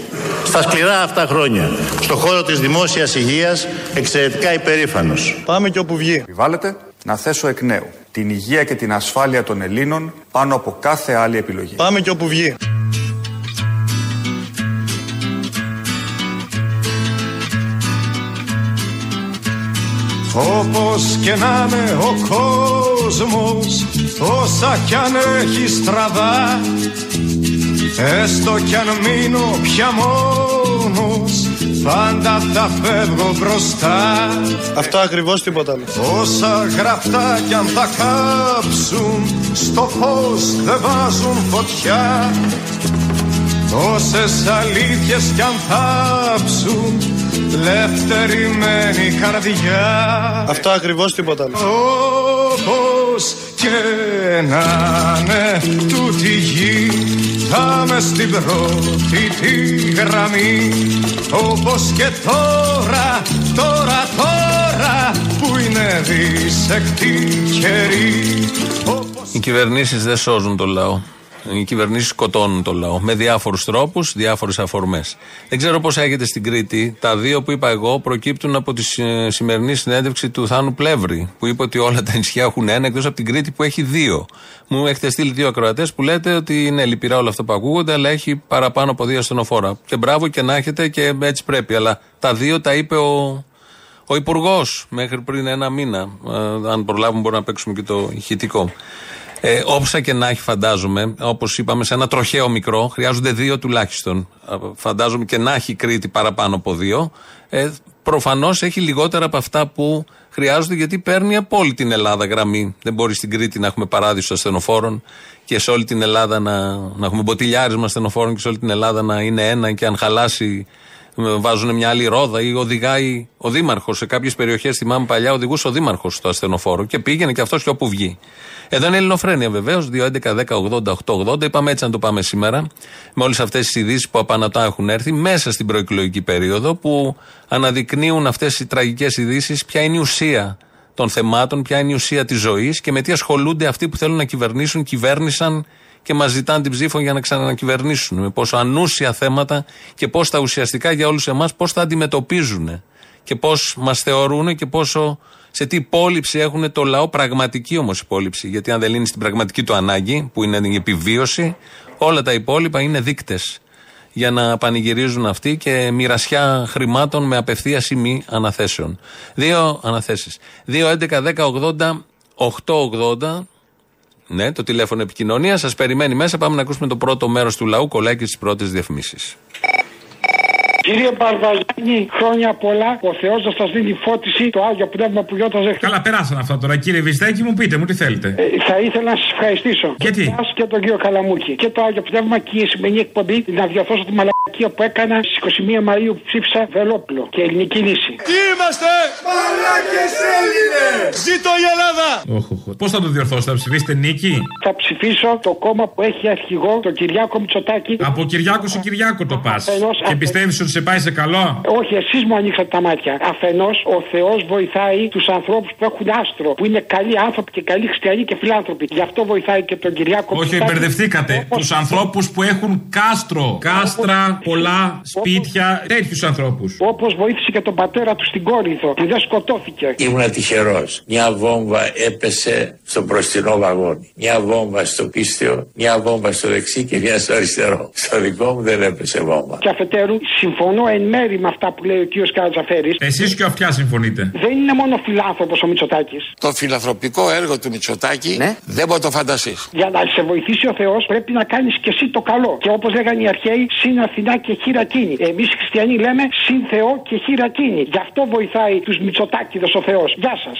Speaker 20: Στα σκληρά αυτά χρόνια, στον χώρο της δημόσιας υγείας, εξαιρετικά υπερήφανος.
Speaker 6: Πάμε και όπου βγει.
Speaker 17: Επιβάλλεται να θέσω εκ νέου την υγεία και την ασφάλεια των Ελλήνων πάνω από κάθε άλλη επιλογή.
Speaker 6: Πάμε και όπου βγει.
Speaker 1: Όπως και να είναι ο κόσμος Όσα κι αν έχει στραβά Έστω κι αν μείνω πια μόνος Πάντα θα φεύγω μπροστά.
Speaker 6: Αυτό ακριβώς τίποτα άλλο.
Speaker 1: Όσα γραφτά κι αν θα κάψουν Στο φως δεν βάζουν φωτιά. Τόσες αλήθειες κι αν θάψουν
Speaker 21: λευτερημένη καρδιά
Speaker 3: Αυτό ακριβώς τίποτα άλλο.
Speaker 21: Όπως και να είναι τούτη η γη θα με στην πρώτη τη γραμμή Όπως και τώρα, τώρα, τώρα που είναι δισεκτή καιρή
Speaker 2: Οι κυβερνήσεις δεν σώζουν το λαό. Οι κυβερνήσεις σκοτώνουν το λαό με διάφορους τρόπους, διάφορες αφορμές. Δεν ξέρω πώς έχετε στην Κρήτη. Τα δύο που είπα εγώ προκύπτουν από τη ε, σημερινή συνέντευξη του Θάνου Πλεύρη, που είπε ότι όλα τα νησιά έχουν ένα, εκτός από την Κρήτη που έχει δύο. Μου έχετε στείλει δύο ακροατές που λέτε ότι είναι λυπηρά όλα αυτά που ακούγονται, αλλά έχει παραπάνω από δύο ασθενοφόρα. Και μπράβο και να έχετε και έτσι πρέπει. Αλλά τα δύο τα είπε ο, ο Υπουργός μέχρι πριν ένα μήνα. Ε, αν προλάβουμε, μπορούμε να παίξουμε και το ηχητικό. Ε, όποια και να έχει, φαντάζομαι, όπως είπαμε, σε ένα τροχαίο μικρό, χρειάζονται δύο τουλάχιστον. Ε, Φαντάζομαι και να έχει Κρήτη παραπάνω από δύο. Ε, Προφανώς έχει λιγότερα από αυτά που χρειάζονται γιατί παίρνει από όλη την Ελλάδα γραμμή. Δεν μπορεί στην Κρήτη να έχουμε παράδεισο ασθενοφόρων και σε όλη την Ελλάδα να, να έχουμε μποτιλιάρισμα ασθενοφόρων και σε όλη την Ελλάδα να είναι ένα και αν χαλάσει ε, βάζουν μια άλλη ρόδα ή οδηγάει ο Δήμαρχος. Σε κάποιες περιοχές, θυμάμαι παλιά, οδηγούσε ο Δήμαρχος στο ασθενοφόρο και πήγαινε και αυτός και όπου βγει. Εδώ είναι Ελληνοφρένεια βεβαίως, 2.11.10.80.880. Είπαμε έτσι να το πάμε σήμερα, με όλες αυτές τις ειδήσεις που απανατά έχουν έρθει μέσα στην προεκλογική περίοδο, που αναδεικνύουν αυτές οι τραγικές ειδήσεις ποια είναι η ουσία των θεμάτων, ποια είναι η ουσία της ζωής και με τι ασχολούνται αυτοί που θέλουν να κυβερνήσουν, κυβέρνησαν και μας ζητάνε την ψήφο για να ξανακυβερνήσουν. Με πόσο ανούσια θέματα και πώς τα ουσιαστικά για όλους εμάς πώς τα αντιμετωπίζουν και πώς μας θεωρούν και πόσο σε τι υπόλοιψη έχουν το λαό, πραγματική όμως υπόλοιψη. Γιατί αν δεν λύνεις την πραγματική του ανάγκη, που είναι η επιβίωση, όλα τα υπόλοιπα είναι δείκτες για να πανηγυρίζουν αυτοί και μοιρασιά χρημάτων με απευθείας ή μη αναθέσεων. Δύο αναθέσεις. 2, 11, 10, 80, 880. Ναι, το τηλέφωνο επικοινωνίας. Σας περιμένει μέσα. Πάμε να ακούσουμε το πρώτο μέρος του λαού. Κολλάει και τι πρώτες διαφημίσεις.
Speaker 22: Κύριε Μπαρδαγιάννη, χρόνια πολλά. Ο Θεός να σας δίνει φώτιση το άγιο πνεύμα που γιώταζε χθε.
Speaker 23: Καλά, περάσαν αυτά τώρα. Κύριε Βιστέκη, μου πείτε μου τι θέλετε.
Speaker 22: Ε, θα ήθελα να σας ευχαριστήσω.
Speaker 23: Και τι;
Speaker 22: Εσάς και τον κύριο Καλαμούκη. Και το άγιο πνεύμα και η σημερινή εκπομπή να διορθώσω τη μαλακία που έκανα στις 21 Μαου που ψήφισα Βελόπουλο και ελληνική λύση.
Speaker 21: Τι είμαστε! Μαλάκες Έλληνες! Ζήτω η Ελλάδα!
Speaker 23: Πώς θα το διορθώσετε, θα ψηφίσετε νίκη;
Speaker 22: Θα ψηφίσω το κόμμα που έχει αρχηγό, τον Κυριάκο Μητσοτάκη.
Speaker 23: Από Κυριάκος σε Κυριάκο το πας.
Speaker 22: Αφενός-
Speaker 23: Και πιστεύεις ότι σε πάει σε καλό;
Speaker 22: Όχι, εσείς μου ανοίξατε τα μάτια. Αφενός, ο Θεός βοηθάει τους ανθρώπους που έχουν άστρο, που είναι καλοί άνθρωποι και καλοί χριστιανοί και φιλάνθρωποι. Γι' αυτό βοηθάει και τον Κυριάκο
Speaker 23: Όχι,
Speaker 22: Μητσοτάκη.
Speaker 23: μπερδευτήκατε. Τους ανθρώπους που έχουν κάστρο, κάστρα, πολλά, σπίτια, τέτοιους ανθρώπους.
Speaker 22: Όπως βοήθησε και τον πατέρα του στην Κόρινθο, που δεν σκοτώθηκε.
Speaker 24: Ήμουν τυχερός. Μια βόμβα έπεσε στο μπροστινό βαγόνι. Μια βόμβα στο πίστιο, μια βόμβα στο δεξί και μια στο αριστερό. Στο δικό μου δεν έπεσε βόμβα.
Speaker 22: Και αφετέρου, συμφωνώ εν μέρη με αυτά που λέει ο κ. Καρατζαφέρης.
Speaker 23: Εσείς και ο αυτιά συμφωνείτε.
Speaker 22: Δεν είναι μόνο φιλάνθρωπος ο Μητσοτάκης.
Speaker 24: Το φιλανθρωπικό έργο του Μητσοτάκη δεν μπορεί να το φανταστείς.
Speaker 22: Για να σε βοηθήσει ο Θεός, πρέπει να κάνεις και εσύ το καλό. Και όπως λέγανε οι αρχαίοι, συν Αθηνά και χειρακίνη. Εμείς οι χριστιανοί λέμε συν Θεό και χειρακίνη. Γι' αυτό βοηθάει τους Μητσοτάκηδες ο Θεός. Γεια σας.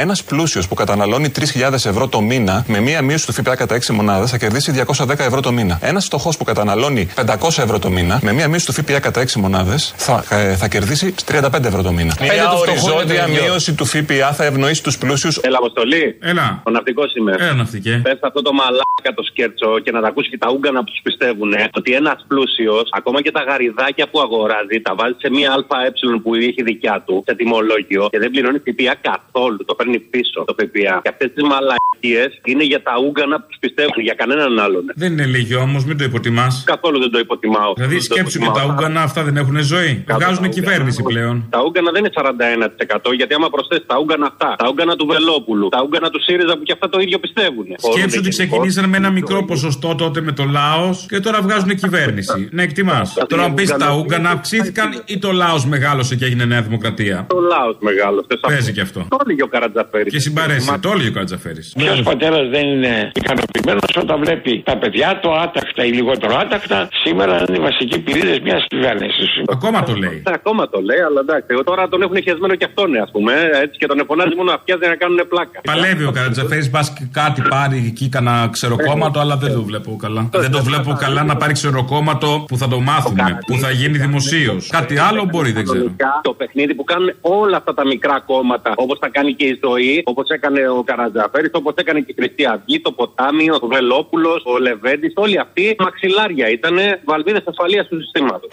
Speaker 4: Ένας πλούσιος που καταναλώνει 3.000 ευρώ το μήνα με μία μείωση του ΦΠΑ κατά 6 μονάδε θα κερδίσει 210 ευρώ το μήνα. Ένας φτωχός που καταναλώνει 500 ευρώ το μήνα με μία μείωση του ΦΠΑ κατά 6 μονάδες θα, ε, θα κερδίσει 35 ευρώ το μήνα.
Speaker 23: Πέντε
Speaker 4: Μια
Speaker 23: το φτωχό είναι
Speaker 4: οριζόντια
Speaker 23: το ίδιο.
Speaker 4: μείωση του ΦΠΑ θα ευνοήσει τους πλούσιους.
Speaker 25: Έλα, Αποστολή.
Speaker 23: Έλα.
Speaker 25: Ο ναυτικός είμαι.
Speaker 23: Έλα, ναυτικέ.
Speaker 25: Πες αυτό το μαλάκα το σκέρτσο και να τα ακούσει και τα ούγκανα που τους πιστεύουν ότι ένας πλούσιος, ακόμα και τα γαριδάκια που αγοράζει, τα βάζει σε μία ΑΕ που έχει δικιά του, σε τιμολόγιο και δεν πληρώνει ΦΠΑ καθόλου. Το παίρνει πίσω το ΦΠΑ. Και αυτές τις μαλακίες είναι για τα ούγκανα που τους πιστεύουν, για κανέναν άλλον.
Speaker 23: Δεν είναι λίγοι όμως, μην το υποτιμάς.
Speaker 25: Καθόλου δεν το υποτιμάω.
Speaker 23: Δηλαδή
Speaker 25: Δεν το
Speaker 23: σκέψου και
Speaker 25: υποτιμάω.
Speaker 23: τα Ούγγανα αυτά δεν έχουν ζωή. Βγάζουν
Speaker 25: τα
Speaker 23: κυβέρνηση
Speaker 25: Ούγγανα.
Speaker 23: πλέον.
Speaker 25: Τα Ούγκανα δεν είναι 41% γιατί άμα προσθέσεις τα Ούγκανα αυτά, τα Ούγκανα του Βελόπουλου, τα Ούγκανα του ΣΥΡΙΖΑ που και αυτά το ίδιο πιστεύουν.
Speaker 23: Σκέψου ότι ξεκινήσαν με ένα μικρό ποσοστό τότε με το λαό και τώρα βγάζουν κυβέρνηση. Να εκτιμάς. Τώρα αν πεις τα Ούγγανα αυξήθηκαν ή το λαό μεγάλωσε και έγινε Νέα Δημοκρατία;
Speaker 25: Το λαό μεγάλο.
Speaker 23: Παίζει και αυτό.
Speaker 25: Το έλεγε ο Καρατζαφέρη Καρατζαφέρη.
Speaker 23: Και συμπαρέσει. Το έλεγε ο Καρατζαφέρη.
Speaker 24: Ποιο πατέρα δεν είναι ικανοποιημένο όταν βλέπει τα παιδιά του άτακτα ή λιγότερο άτακτα σήμερα είναι οι βασικοί πυρήνε μια κυβέρνηση.
Speaker 23: Ακόμα το λέει.
Speaker 25: Ναι, ακόμα το λέει, αλλά εντάξει. Τώρα τον έχουν χεσμένο και αυτόν, α πούμε. Έτσι και τον εφωνάζει μόνο αυτιά για να κάνουν πλάκα.
Speaker 23: Παλεύει ο Καρατζαφέρη, πα και κάτι πάρει εκεί κανένα ξεροκόμματο, αλλά δεν το βλέπω καλά. Δεν το βλέπω καλά να πάρει ξεροκόμματο που θα το μάθουμε, που θα γίνει δημοσίω. Κάτι άλλο μπορεί, δεν ξέρω.
Speaker 25: Το παιχνίδι που κάνουν όλα αυτά τα μικρά κόμματα, όπω θα κάνει και η ζωή, όπως έκανε ο Καρατζαφέρης, όπως έκανε και η Χρυσή Αυγή, το Ποτάμι, ο Βελόπουλος, ο Λεβέντης, όλοι αυτοί μαξιλάρια ήταν βαλβίδες ασφαλείας του συστήματος.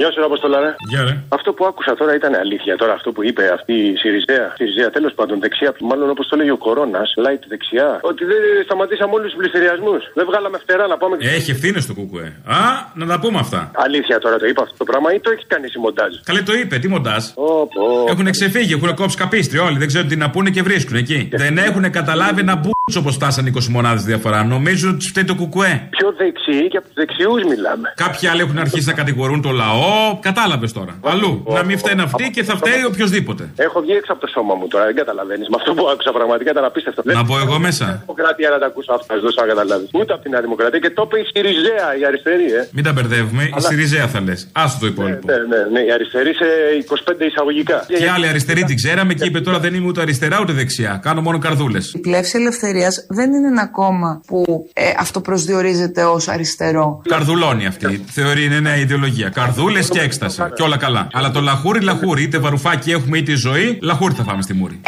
Speaker 26: Γεια σου, Αποστολά. ρε.
Speaker 23: Γεια, ρε.
Speaker 26: Αυτό που άκουσα τώρα ήταν αλήθεια. Τώρα αυτό που είπε αυτή η Σιριζέα. Σιριζέα, τέλος πάντων, δεξιά. Μάλλον όπως το λέγει ο Κορώνας, light δεξιά. Ότι δεν σταματήσαμε όλους τους πληστηριασμούς. Δεν βγάλαμε φτερά να πάμε.
Speaker 23: Έχει ευθύνε το κουκουέ. Α, να τα πούμε αυτά.
Speaker 26: Αλήθεια τώρα το είπα αυτό το πράγμα ή το έχει κάνει εσύ μοντάζ;
Speaker 23: Καλέ το είπε, τι μοντάζ;
Speaker 26: Όπο.
Speaker 23: Έχουν ξεφύγει, έχουν κόψει καπίστρι όλοι. Δεν ξέρουν τι να πούνε και βρίσκουν εκεί. Δεν έχουν καταλάβει ένα μπούτσο όπως φτάσαν 20 μονάδε διαφορά. Νομίζω ότι φταίει το κουκουέ.
Speaker 26: Πιο δεξιοί και από τους δεξιούς μιλάμε.
Speaker 23: Κάποιοι άλλοι έχουν αρχίσει να κατηγορούν το λαό. Κατάλαβες τώρα. Αλλού. Να μην φταίνει αυτοί και θα φταίει οποιοδήποτε.
Speaker 26: Έχω βγει έξω από το σώμα μου τώρα, δεν καταλαβαίνεις. Με αυτό που άκουσα πραγματικά ήταν απίστευτο.
Speaker 23: Να πω εγώ μέσα.
Speaker 26: Δημοκρατία να τα ακούσω αυτά, δεν να καταλάβει. Ούτε από τη Νέα Δημοκρατία και το είπε η Σιριζέα, η αριστερή, ε.
Speaker 23: Μην τα μπερδεύουμε. Η Σιριζέα θα λες. Άστο το υπόλοιπο.
Speaker 26: Ναι, ναι, ναι, η αριστερή σε 25 εισαγωγικά.
Speaker 23: Και άλλη αριστερή την ξέραμε και είπε τώρα δεν είμαι ούτε αριστερά ούτε δεξιά. Κάνω μόνο καρδούλες.
Speaker 27: Η πλεύση ελευθερία δεν είναι ένα κόμμα που ε, αυτοπροσδιορίζεται ως αριστερό.
Speaker 23: Καρδουλώνει αυτή. Θεωρεί είναι νέα ιδεολογία. Καρδούλες και έκσταση. Και όλα καλά. Αλλά το λαχούρι, λαχούρι. Είτε βαρουφάκι έχουμε είτε ζωή, λαχούρι θα φάμε στη μούρη.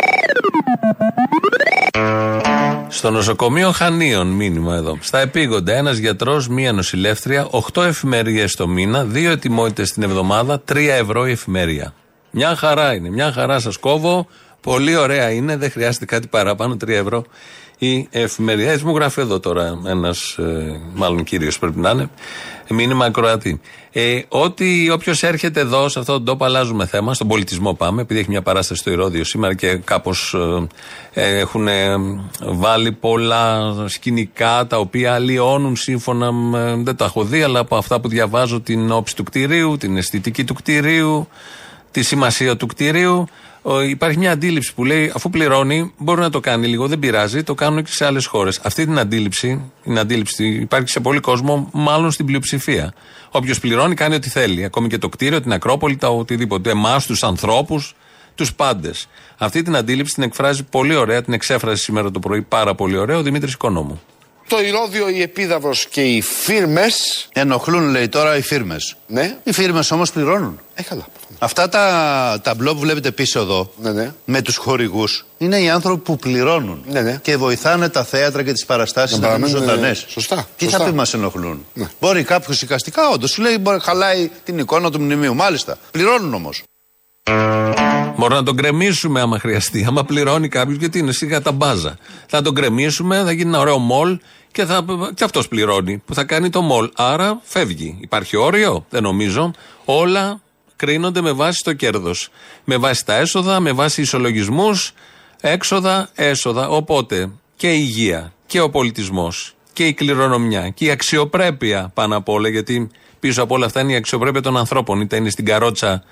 Speaker 2: Στο νοσοκομείο Χανίων, μήνυμα εδώ. Στα επίγοντα, ένας γιατρός, μία νοσηλεύτρρια, 8 εφημερίες το μήνα, 2 ετοιμότητες την εβδομάδα, 3 ευρώ η εφημερία. Μια χαρά είναι, μια χαρά σας κόβω. Πολύ ωραία είναι, δεν χρειάζεται κάτι παραπάνω, 3 ευρώ η εφημερία. Έτσι μου γράφει εδώ τώρα ένας, μάλλον κύριος πρέπει να είναι, μήνυμα ακροατή. Ε, ότι όποιος έρχεται εδώ σε αυτόν τον τόπο, αλλάζουμε θέμα, στον πολιτισμό πάμε, επειδή έχει μια παράσταση στο Ηρώδιο σήμερα και κάπως ε, έχουν βάλει πολλά σκηνικά τα οποία αλλοιώνουν σύμφωνα με, δεν τα έχω δει, αλλά από αυτά που διαβάζω την όψη του κτηρίου, την αισθητική του κτηρίου, τη σημασία του κτηρίου. Ο, υπάρχει μια αντίληψη που λέει αφού πληρώνει, μπορεί να το κάνει λίγο, δεν πειράζει, το κάνουν και σε άλλες χώρες. Αυτή την αντίληψη, την αντίληψη υπάρχει σε πολύ κόσμο, μάλλον στην πλειοψηφία. Όποιος πληρώνει κάνει ό,τι θέλει. Ακόμη και το κτίριο, την Ακρόπολη, τα οτιδήποτε. Εμάς, τους ανθρώπους, τους πάντες. Αυτή την αντίληψη την εκφράζει πολύ ωραία, την εξέφρασε σήμερα το πρωί πάρα πολύ ωραία ο Δημήτρης Οικονόμου.
Speaker 28: Το Ηρώδιο, η Επίδαυρο και οι φίρμες.
Speaker 29: Ενοχλούν, λέει τώρα, οι φίρμες.
Speaker 28: Ναι.
Speaker 29: Οι φίρμες όμως πληρώνουν.
Speaker 28: Ε, καλά.
Speaker 29: Αυτά τα ταμπλό που βλέπετε πίσω εδώ,
Speaker 28: Ναι, ναι.
Speaker 29: με τους χορηγούς, είναι οι άνθρωποι που πληρώνουν
Speaker 28: Ναι, ναι.
Speaker 29: και βοηθάνε τα θέατρα και τις παραστάσεις
Speaker 28: Να
Speaker 29: να μείνουν
Speaker 28: παραμένουν,
Speaker 29: ζωντανές.
Speaker 28: ε, σωστά,
Speaker 29: Τι
Speaker 28: σωστά.
Speaker 29: θα πει μας ενοχλούν;
Speaker 28: Ναι.
Speaker 29: Μπορεί κάποιος οικαστικά, όντως, σου λέει μπορεί, χαλάει την εικόνα του μνημείου. Μάλιστα. Πληρώνουν όμως.
Speaker 2: Μπορούμε να τον κρεμίσουμε άμα χρειαστεί. Άμα πληρώνει κάποιος, γιατί είναι σιγά τα μπάζα. Θα τον κρεμίσουμε, θα γίνει ένα ωραίο μολ και, θα, και αυτός πληρώνει που θα κάνει το μολ. Άρα φεύγει. Υπάρχει όριο, δεν νομίζω. Όλα κρίνονται με βάση το κέρδος. Με βάση τα έσοδα, με βάση ισολογισμούς, έξοδα, έσοδα. Οπότε και η υγεία και ο πολιτισμός και η κληρονομιά και η αξιοπρέπεια πάνω απ' όλα, γιατί πίσω από όλα αυτά είναι η αξιοπρέπεια των ανθρώπων. Είτε είναι στην καρότσα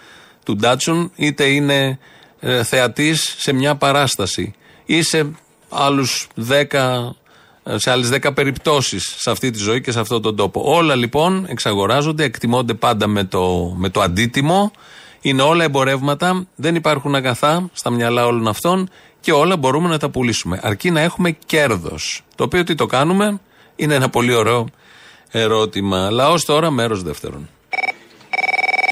Speaker 2: του Ντάτσουν, είτε είναι ε, θεατής σε μια παράσταση ή σε άλλους δέκα ε, σε άλλες 10 περιπτώσεις σε αυτή τη ζωή και σε αυτόν τον τόπο. Όλα λοιπόν εξαγοράζονται, εκτιμώνται πάντα με το, με το αντίτιμο. Είναι όλα εμπορεύματα, δεν υπάρχουν αγαθά στα μυαλά όλων αυτών και όλα μπορούμε να τα πουλήσουμε. Αρκεί να έχουμε κέρδος. Το οποίο τι το κάνουμε; Είναι ένα πολύ ωραίο ερώτημα. Λαός τώρα, μέρος δεύτερον.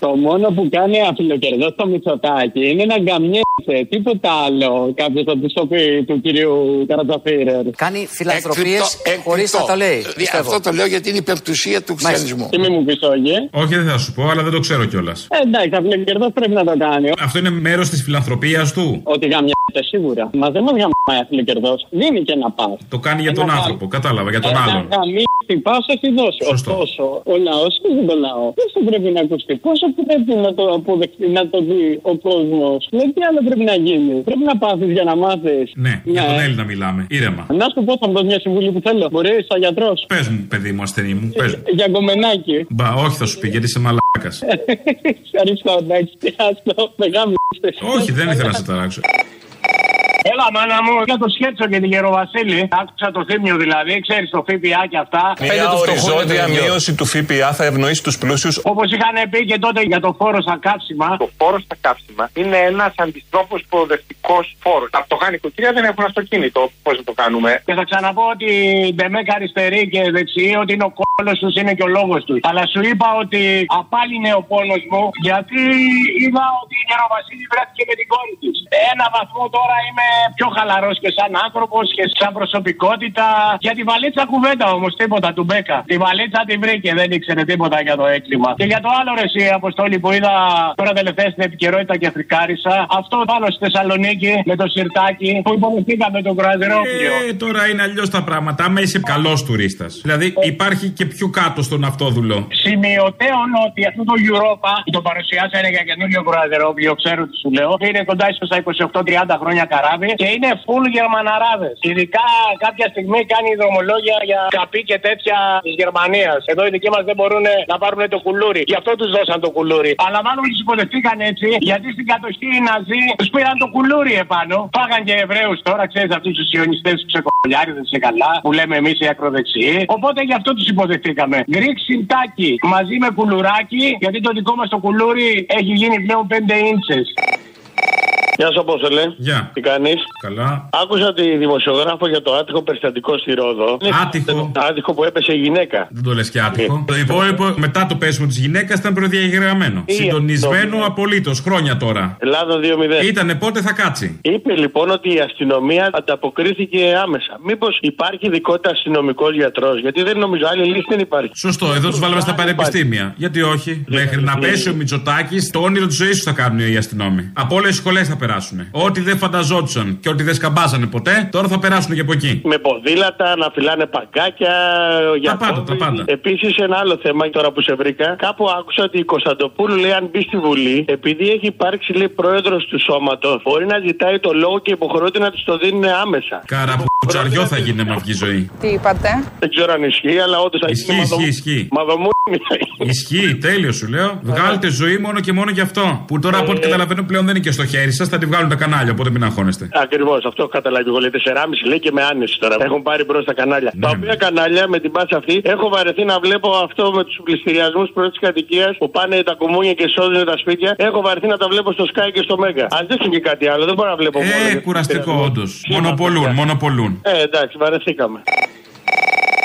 Speaker 30: Το μόνο που κάνει αφιλοκερδό στο Μητσοτάκι είναι να γκαμιέσαι. Τίποτα άλλο. Κάποιος από τους τοπί του κυρίου Καρατζαφίρερ.
Speaker 31: Κάνει φιλανθρωπίες χωρίς να το λέει. πιστεύω.
Speaker 28: Αυτό το λέω γιατί είναι υπερπτουσία του χριστιανισμού.
Speaker 30: Τι μη μου πει, όχι.
Speaker 23: Όχι, δεν θα σου πω, αλλά δεν το ξέρω κιόλας.
Speaker 30: Ε, εντάξει, αφιλοκερδό πρέπει να το κάνει.
Speaker 23: Αυτό είναι μέρος της φιλανθρωπίας του.
Speaker 30: Ότι γαμιέσαι σίγουρα. Μα δεν μας γαμάει αφιλοκερδό. Δίνει και να πα.
Speaker 23: Το κάνει για τον άνθρωπο, κατάλαβα, για τον άλλον.
Speaker 30: Να γαμίσει, πα, έχει δώσει. Ωστόσο, ο λαός δεν το λαό. Πώ θα πρέπει να ακουστεί, πόσο πρέπει να το αποδεχτεί, να το δει ο κόσμος. Δηλαδή, τι άλλο πρέπει να γίνει. Πρέπει να πάθεις για να μάθεις.
Speaker 23: Ναι, για τον Έλληνα μιλάμε. Ήρεμα.
Speaker 30: Να σου πω, θα μου δώσεις μια συμβουλή που θέλω. Μπορείς, σαν γιατρός;
Speaker 23: Πες μου, παιδί μου, ασθενή μου, πες μου.
Speaker 30: Για κομμενάκι.
Speaker 23: Μπα, όχι θα σου πει, γιατί είσαι μαλάκας.
Speaker 30: Ευχαριστώ, εντάξει. Άστο, μεγάλη.
Speaker 23: όχι, δεν ήθελα να σε ταράξω.
Speaker 32: Έλα, μάνα μου, για το σκέτσο και την Γεροβασίλη. Άκουσα το θύμιο δηλαδή, ξέρεις το ΦΠΑ και αυτά.
Speaker 4: Μια οριζόντια μείωση του ΦΠΑ θα ευνοήσει τους πλούσιους.
Speaker 32: Όπως είχαν πει και τότε για το φόρο στα κάψιμα.
Speaker 33: Το φόρο στα κάψιμα είναι ένας αντιστρόφο προοδευτικός φόρος. Τα φτωχά νοικοκυριά δεν έχουν αυτοκίνητο. Πώς θα το κάνουμε.
Speaker 32: Και θα ξαναπώ ότι η Ντεμέκα αριστερή και δεξιή, ότι είναι ο κόλος τους, είναι και ο λόγος τους. Αλλά σου είπα ότι απάλυνε ο πόνο μου, γιατί είδα ότι η Γεροβασίλη βρέθηκε με την κόρη της. Ένα βαθμό τώρα είμαι πιο χαλαρός και σαν άνθρωπος και σαν προσωπικότητα. Για τη βαλίτσα κουβέντα όμως, τίποτα του Μπέκα. Τη βαλίτσα την βρήκε, δεν ήξερε τίποτα για το έκλειμα. Και για το άλλο ρε, εσύ, Αποστόλη που είδα τώρα τελευταία στην επικαιρότητα και φρικάρισα, αυτό πάνω στη Θεσσαλονίκη με το σιρτάκι που υποδεχτήκαμε τον Κραζερόπλιο.
Speaker 23: Ε, τώρα είναι αλλιώς τα πράγματα. Άμα είσαι καλός τουρίστας. Δηλαδή υπάρχει και πιο κάτω στον αυτόδουλο.
Speaker 32: Σημειωτέων ότι αυτό το Europa που το παρουσιάσανε για καινούριο Κραζερόπλιο, ξέρω τι σου λέω, είναι κοντά ίσως στα 28-30 χρόνια καράβι και είναι full Γερμαναράδες. Ειδικά κάποια στιγμή κάνει δρομολόγια για καπί και τέτοια της Γερμανίας. Εδώ οι δικοί μας δεν μπορούν να πάρουν το κουλούρι. Γι' αυτό τους δώσαν το κουλούρι. Αλλά μάλλον τους υποδεχτήκαν έτσι, γιατί στην κατοχή οι Ναζί τους πήραν το κουλούρι επάνω. Πάγαν και Εβραίους τώρα, ξέρεις αυτούς τους σιωνιστέ τους ξεκολιάριδε σε καλά, που λέμε εμείς οι ακροδεξιοί. Οπότε γι' αυτό τους υποδεχτήκαμε. Γκρικ σιρτάκι μαζί με κουλουράκι, γιατί το δικό μας το κουλούρι έχει γίνει πλέον 5 ίντσε.
Speaker 33: Γεια σου, Απόστολε.
Speaker 23: Γεια.
Speaker 33: Τι κάνεις;
Speaker 23: Καλά.
Speaker 33: Άκουσα τη δημοσιογράφο για το άτυχο περιστατικό στη Ρόδο.
Speaker 23: Άτυχο.
Speaker 33: Άτυχο που έπεσε η γυναίκα.
Speaker 23: Δεν το λες και άτυχο. το υπόλοιπο μετά το πέσιμο της γυναίκας ήταν προδιαγεγραμμένο.
Speaker 33: Ή
Speaker 23: Συντονισμένο
Speaker 33: αυτό;
Speaker 23: απολύτως χρόνια τώρα.
Speaker 33: Ελλάδα 2-0.
Speaker 23: Ήτανε πότε θα κάτσει;
Speaker 33: Είπε λοιπόν ότι η αστυνομία ανταποκρίθηκε άμεσα. Μήπως υπάρχει ειδικότητα αστυνομικό γιατρό, γιατί δεν νομίζω άλλη λύση δεν υπάρχει.
Speaker 23: Σωστό, εδώ τους βάλαμε στα πανεπιστήμια. Γιατί όχι. Μέχρι να πέσει ο Μητσοτάκης, το όνειρο της ζωής σου θα κάνουν οι αστυνόμοι. Από όλες τις σχολές θα περάσουν. Ό,τι δεν φανταζόντουσαν και ό,τι δεν σκαμπάζανε ποτέ, τώρα θα περάσουν και από εκεί.
Speaker 33: Με ποδήλατα, να φυλάνε παγκάκια. Για
Speaker 23: πάντα, τα πάντα.
Speaker 33: Επίσης, ένα άλλο θέμα τώρα που σε βρήκα. Κάπου άκουσα ότι η Κωνσταντοπούλου λέει αν μπει στη Βουλή, επειδή έχει υπάρξει λέει πρόεδρος του σώματος, μπορεί να ζητάει το λόγο και υποχρεώται να τη το δίνουν άμεσα.
Speaker 23: Κάρα που τσαριό θα γίνει με αυτή ζωή.
Speaker 27: Τι είπατε;
Speaker 33: Δεν ξέρω αν ισχύει, αλλά όντως θα
Speaker 23: Ισχύει,
Speaker 33: γίνει
Speaker 23: ισχύει, ισχύει.
Speaker 33: Μαδομούνια.
Speaker 23: Ισχύει, τέλειος σου λέω. Βγάλετε ζωή μόνο και μόνο γι' αυτό. Που τώρα από ό,τι καταλαβαίνω πλέον δεν είναι και στο χέρι σας, θα τη βγάλουν τα κανάλια, οπότε μην αγχώνεστε.
Speaker 33: Ακριβώς, αυτό έχω καταλάβει εγώ. Λέει 4,5 λέει και με άνεση τώρα. Έχουν πάρει μπρος τα κανάλια. Τα οποία κανάλια με την πάση αυτή έχω βαρεθεί να βλέπω αυτό με τους πληστηριασμούς πρώτης κατοικίας που πάνε τα κουμούνια και σώζουν τα σπίτια. Έχω βαρεθεί να τα βλέπω στο Sky και στο Mega. Αν δεν και κάτι άλλο, δεν μπορώ να βλέπω μόνο.
Speaker 23: Ε,
Speaker 33: για
Speaker 23: κουραστικό
Speaker 33: πληστηριασμούς.
Speaker 23: όντως. Μονοπολούν, μονοπολούν.
Speaker 33: Ε, εντάξει, βαρεθήκαμε.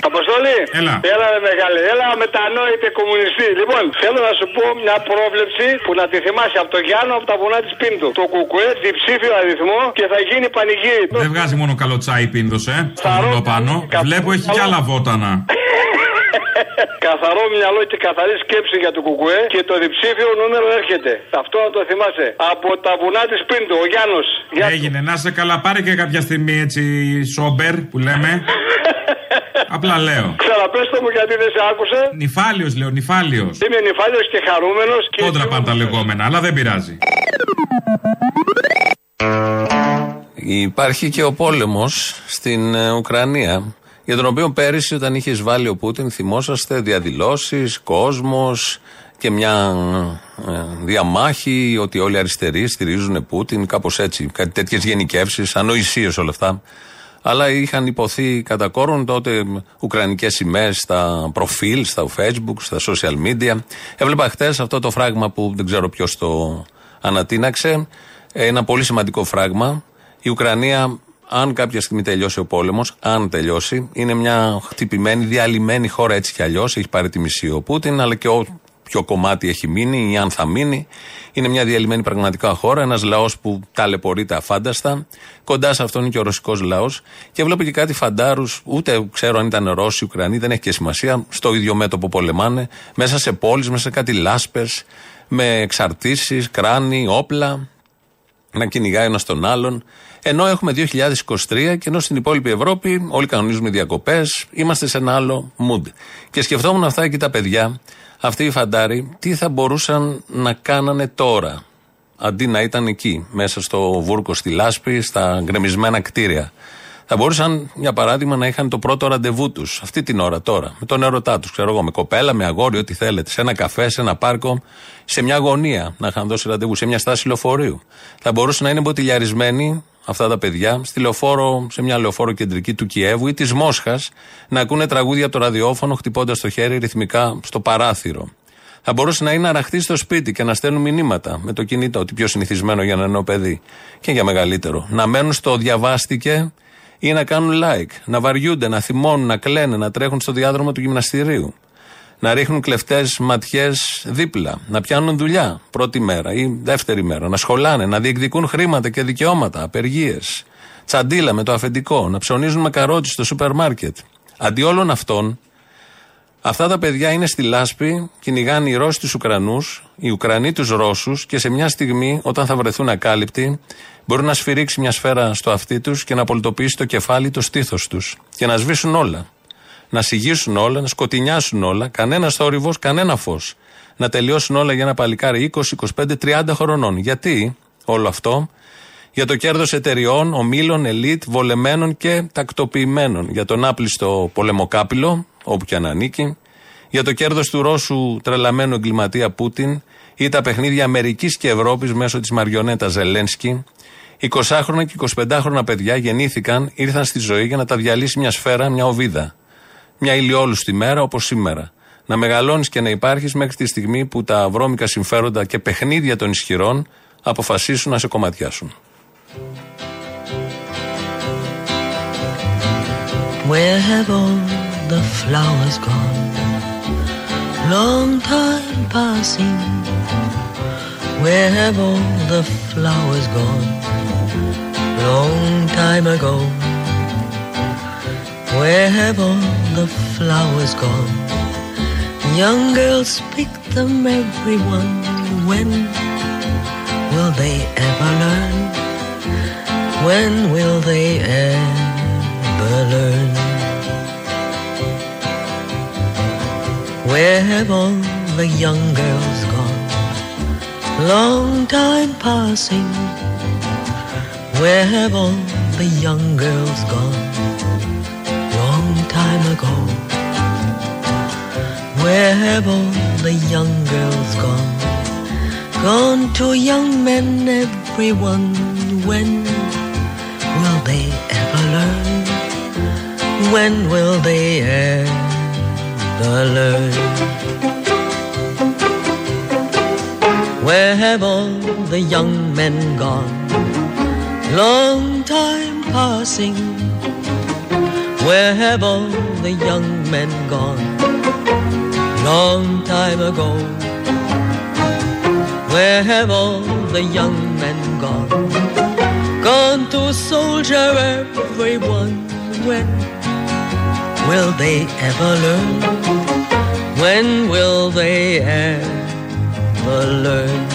Speaker 34: Αποστολή!
Speaker 23: Έλα.
Speaker 34: Έλα, ρε μεγάλη, έλα μετανόητε κομμουνιστή. Λοιπόν, θέλω να σου πω μια πρόβλεψη που να τη θυμάσαι από το Γιάννο από τα βουνά της Πίντου. Το κουκουέ, διψήφιο αριθμό και θα γίνει πανηγύρι.
Speaker 23: Δεν βγάζει μόνο καλό τσάι πίνδο, ε. Στο βουνό πάνω. Βλέπω έχει κι άλλα βότανα.
Speaker 34: Καθαρό μυαλό και καθαρή σκέψη για το κουκουέ και το διψήφιο νούμερο έρχεται. Αυτό να το θυμάσαι. Από τα βουνά της Πίντου, ο Γιάννος.
Speaker 23: Έγινε, να σε καλά, πάρε και κάποια στιγμή έτσι σόμπερ που λέμε. Απλά λέω.
Speaker 34: Ξαναπέστο μου γιατί δεν σε άκουσα.
Speaker 23: Νυφάλιος λέω, νυφάλιος.
Speaker 34: Είμαι νυφάλιος και χαρούμενος και.
Speaker 23: Κόντρα πάνε τα λεγόμενα, αλλά δεν πειράζει.
Speaker 2: Υπάρχει και ο πόλεμος στην ε, Ουκρανία. Για τον οποίο πέρυσι, όταν είχες βάλει ο Πούτιν, θυμόσαστε διαδηλώσεις, κόσμος και μια ε, διαμάχη ότι όλοι οι αριστεροί στηρίζουν Πούτιν, κάπως έτσι. Κάτι τέτοιες γενικεύσεις, ανοησίες όλα αυτά. Αλλά είχαν υποθεί κατά κόρον τότε ουκρανικές σημαίες στα προφίλ, στα facebook, στα social media. Έβλεπα χτε αυτό το φράγμα που δεν ξέρω ποιος το ανατείναξε. Ένα πολύ σημαντικό φράγμα. Η Ουκρανία, αν κάποια στιγμή τελειώσει ο πόλεμος, αν τελειώσει, είναι μια χτυπημένη, διαλυμένη χώρα έτσι κι αλλιώς. Έχει πάρει τη μισή ο Πούτιν, αλλά και όποιο κομμάτι έχει μείνει ή αν θα μείνει. Είναι μια διαλυμένη πραγματικά χώρα, ένας λαός που ταλαιπωρείται αφάνταστα. Κοντά σε αυτόν είναι και ο ρωσικός λαός. Και βλέπω και κάτι φαντάρους, ούτε ξέρω αν ήταν Ρώσοι, Ουκρανοί, δεν έχει και σημασία. Στο ίδιο μέτωπο πολεμάνε, μέσα σε πόλεις, μέσα σε κάτι λάσπες, με εξαρτήσεις, κράνη, όπλα να κυνηγάει ένας τον άλλον. Ενώ έχουμε 2023 και ενώ στην υπόλοιπη Ευρώπη όλοι κανονίζουμε διακοπές, είμαστε σε ένα άλλο mood. Και σκεφτόμουν αυτά εκεί τα παιδιά, αυτοί οι φαντάροι, τι θα μπορούσαν να κάνανε τώρα, αντί να ήταν εκεί, μέσα στο βούρκο στη λάσπη, στα γκρεμισμένα κτίρια; Θα μπορούσαν, για παράδειγμα, να είχαν το πρώτο ραντεβού τους αυτή την ώρα τώρα, με τον ερωτά τους, ξέρω εγώ, με κοπέλα, με αγόρι, ό,τι θέλετε, σε ένα καφέ, σε ένα πάρκο, σε μια γωνία να είχαν δώσει ραντεβού, σε μια στάση λεωφορείου. Θα μπορούσαν να είναι μποτιλιαρισμένοι αυτά τα παιδιά στη λεωφόρο, σε μια λεωφόρο κεντρική του Κιέβου ή της Μόσχας να ακούνε τραγούδια από το ραδιόφωνο χτυπώντας το χέρι ρυθμικά στο παράθυρο. Θα μπορούσε να είναι αραχτή στο σπίτι και να στέλνουν μηνύματα με το κινητό, ότι πιο συνηθισμένο για ένα νέο παιδί και για μεγαλύτερο. Να μένουν στο διαβάστηκε ή να κάνουν like, να βαριούνται, να θυμώνουν, να κλαίνουν, να τρέχουν στο διάδρομο του γυμναστηρίου. Να ρίχνουν κλεφτές ματιές δίπλα, να πιάνουν δουλειά πρώτη μέρα ή δεύτερη μέρα, να σχολάνε, να διεκδικούν χρήματα και δικαιώματα, απεργίες, τσαντίλα με το αφεντικό, να ψωνίζουν με καρότσι στο σούπερ μάρκετ. Αντί όλων αυτών, αυτά τα παιδιά είναι στη λάσπη, κυνηγάνε οι Ρώσοι τους Ουκρανούς, οι Ουκρανοί τους Ρώσους και σε μια στιγμή, όταν θα βρεθούν ακάλυπτοι, μπορεί να σφυρίξει μια σφαίρα στο αυτί τους και να πολιτοποιήσει το κεφάλι, το στήθος τους και να σβήσουν όλα. Να συγγύσουν όλα, να σκοτεινιάσουν όλα, κανένας θόρυβος, κανένα φως. Να τελειώσουν όλα για ένα παλικάρι 20, 25, 30 χρονών. Γιατί όλο αυτό, για το κέρδος εταιριών, ομίλων, ελίτ, βολεμένων και τακτοποιημένων. Για τον άπλιστο πολεμοκάπηλο, όπου και αν ανήκει. Για το κέρδος του Ρώσου τρελαμένου εγκληματία Πούτιν ή τα παιχνίδια Αμερικής και Ευρώπης μέσω της μαριονέτα Ζελένσκι. 20χρονα και 25χρονα παιδιά γεννήθηκαν, ήρθαν στη ζωή για να τα διαλύσει μια σφαίρα, μια οβίδα. Μια ηλιόλουστη μέρα όπως σήμερα. Να μεγαλώνεις και να υπάρχεις μέχρι τη στιγμή που τα βρώμικα συμφέροντα και παιχνίδια των ισχυρών αποφασίσουν να σε κομματιάσουν.
Speaker 35: Where have all the flowers gone? Long time passing. Where have all the flowers gone? Long time ago. Where have all the flowers gone? Young girls pick them, everyone. When will they ever learn? When will they ever learn? Where have all the young girls gone? Long time passing. Where have all the young girls gone? Time ago. Where have all the young girls gone? Gone to young men, everyone. When will they ever learn? When will they ever learn? Where have all the young men gone? Long time passing. Where have all the young men gone? Long time ago. Where have all the young men gone? Gone to soldier everyone. When will they ever learn? When will they ever learn?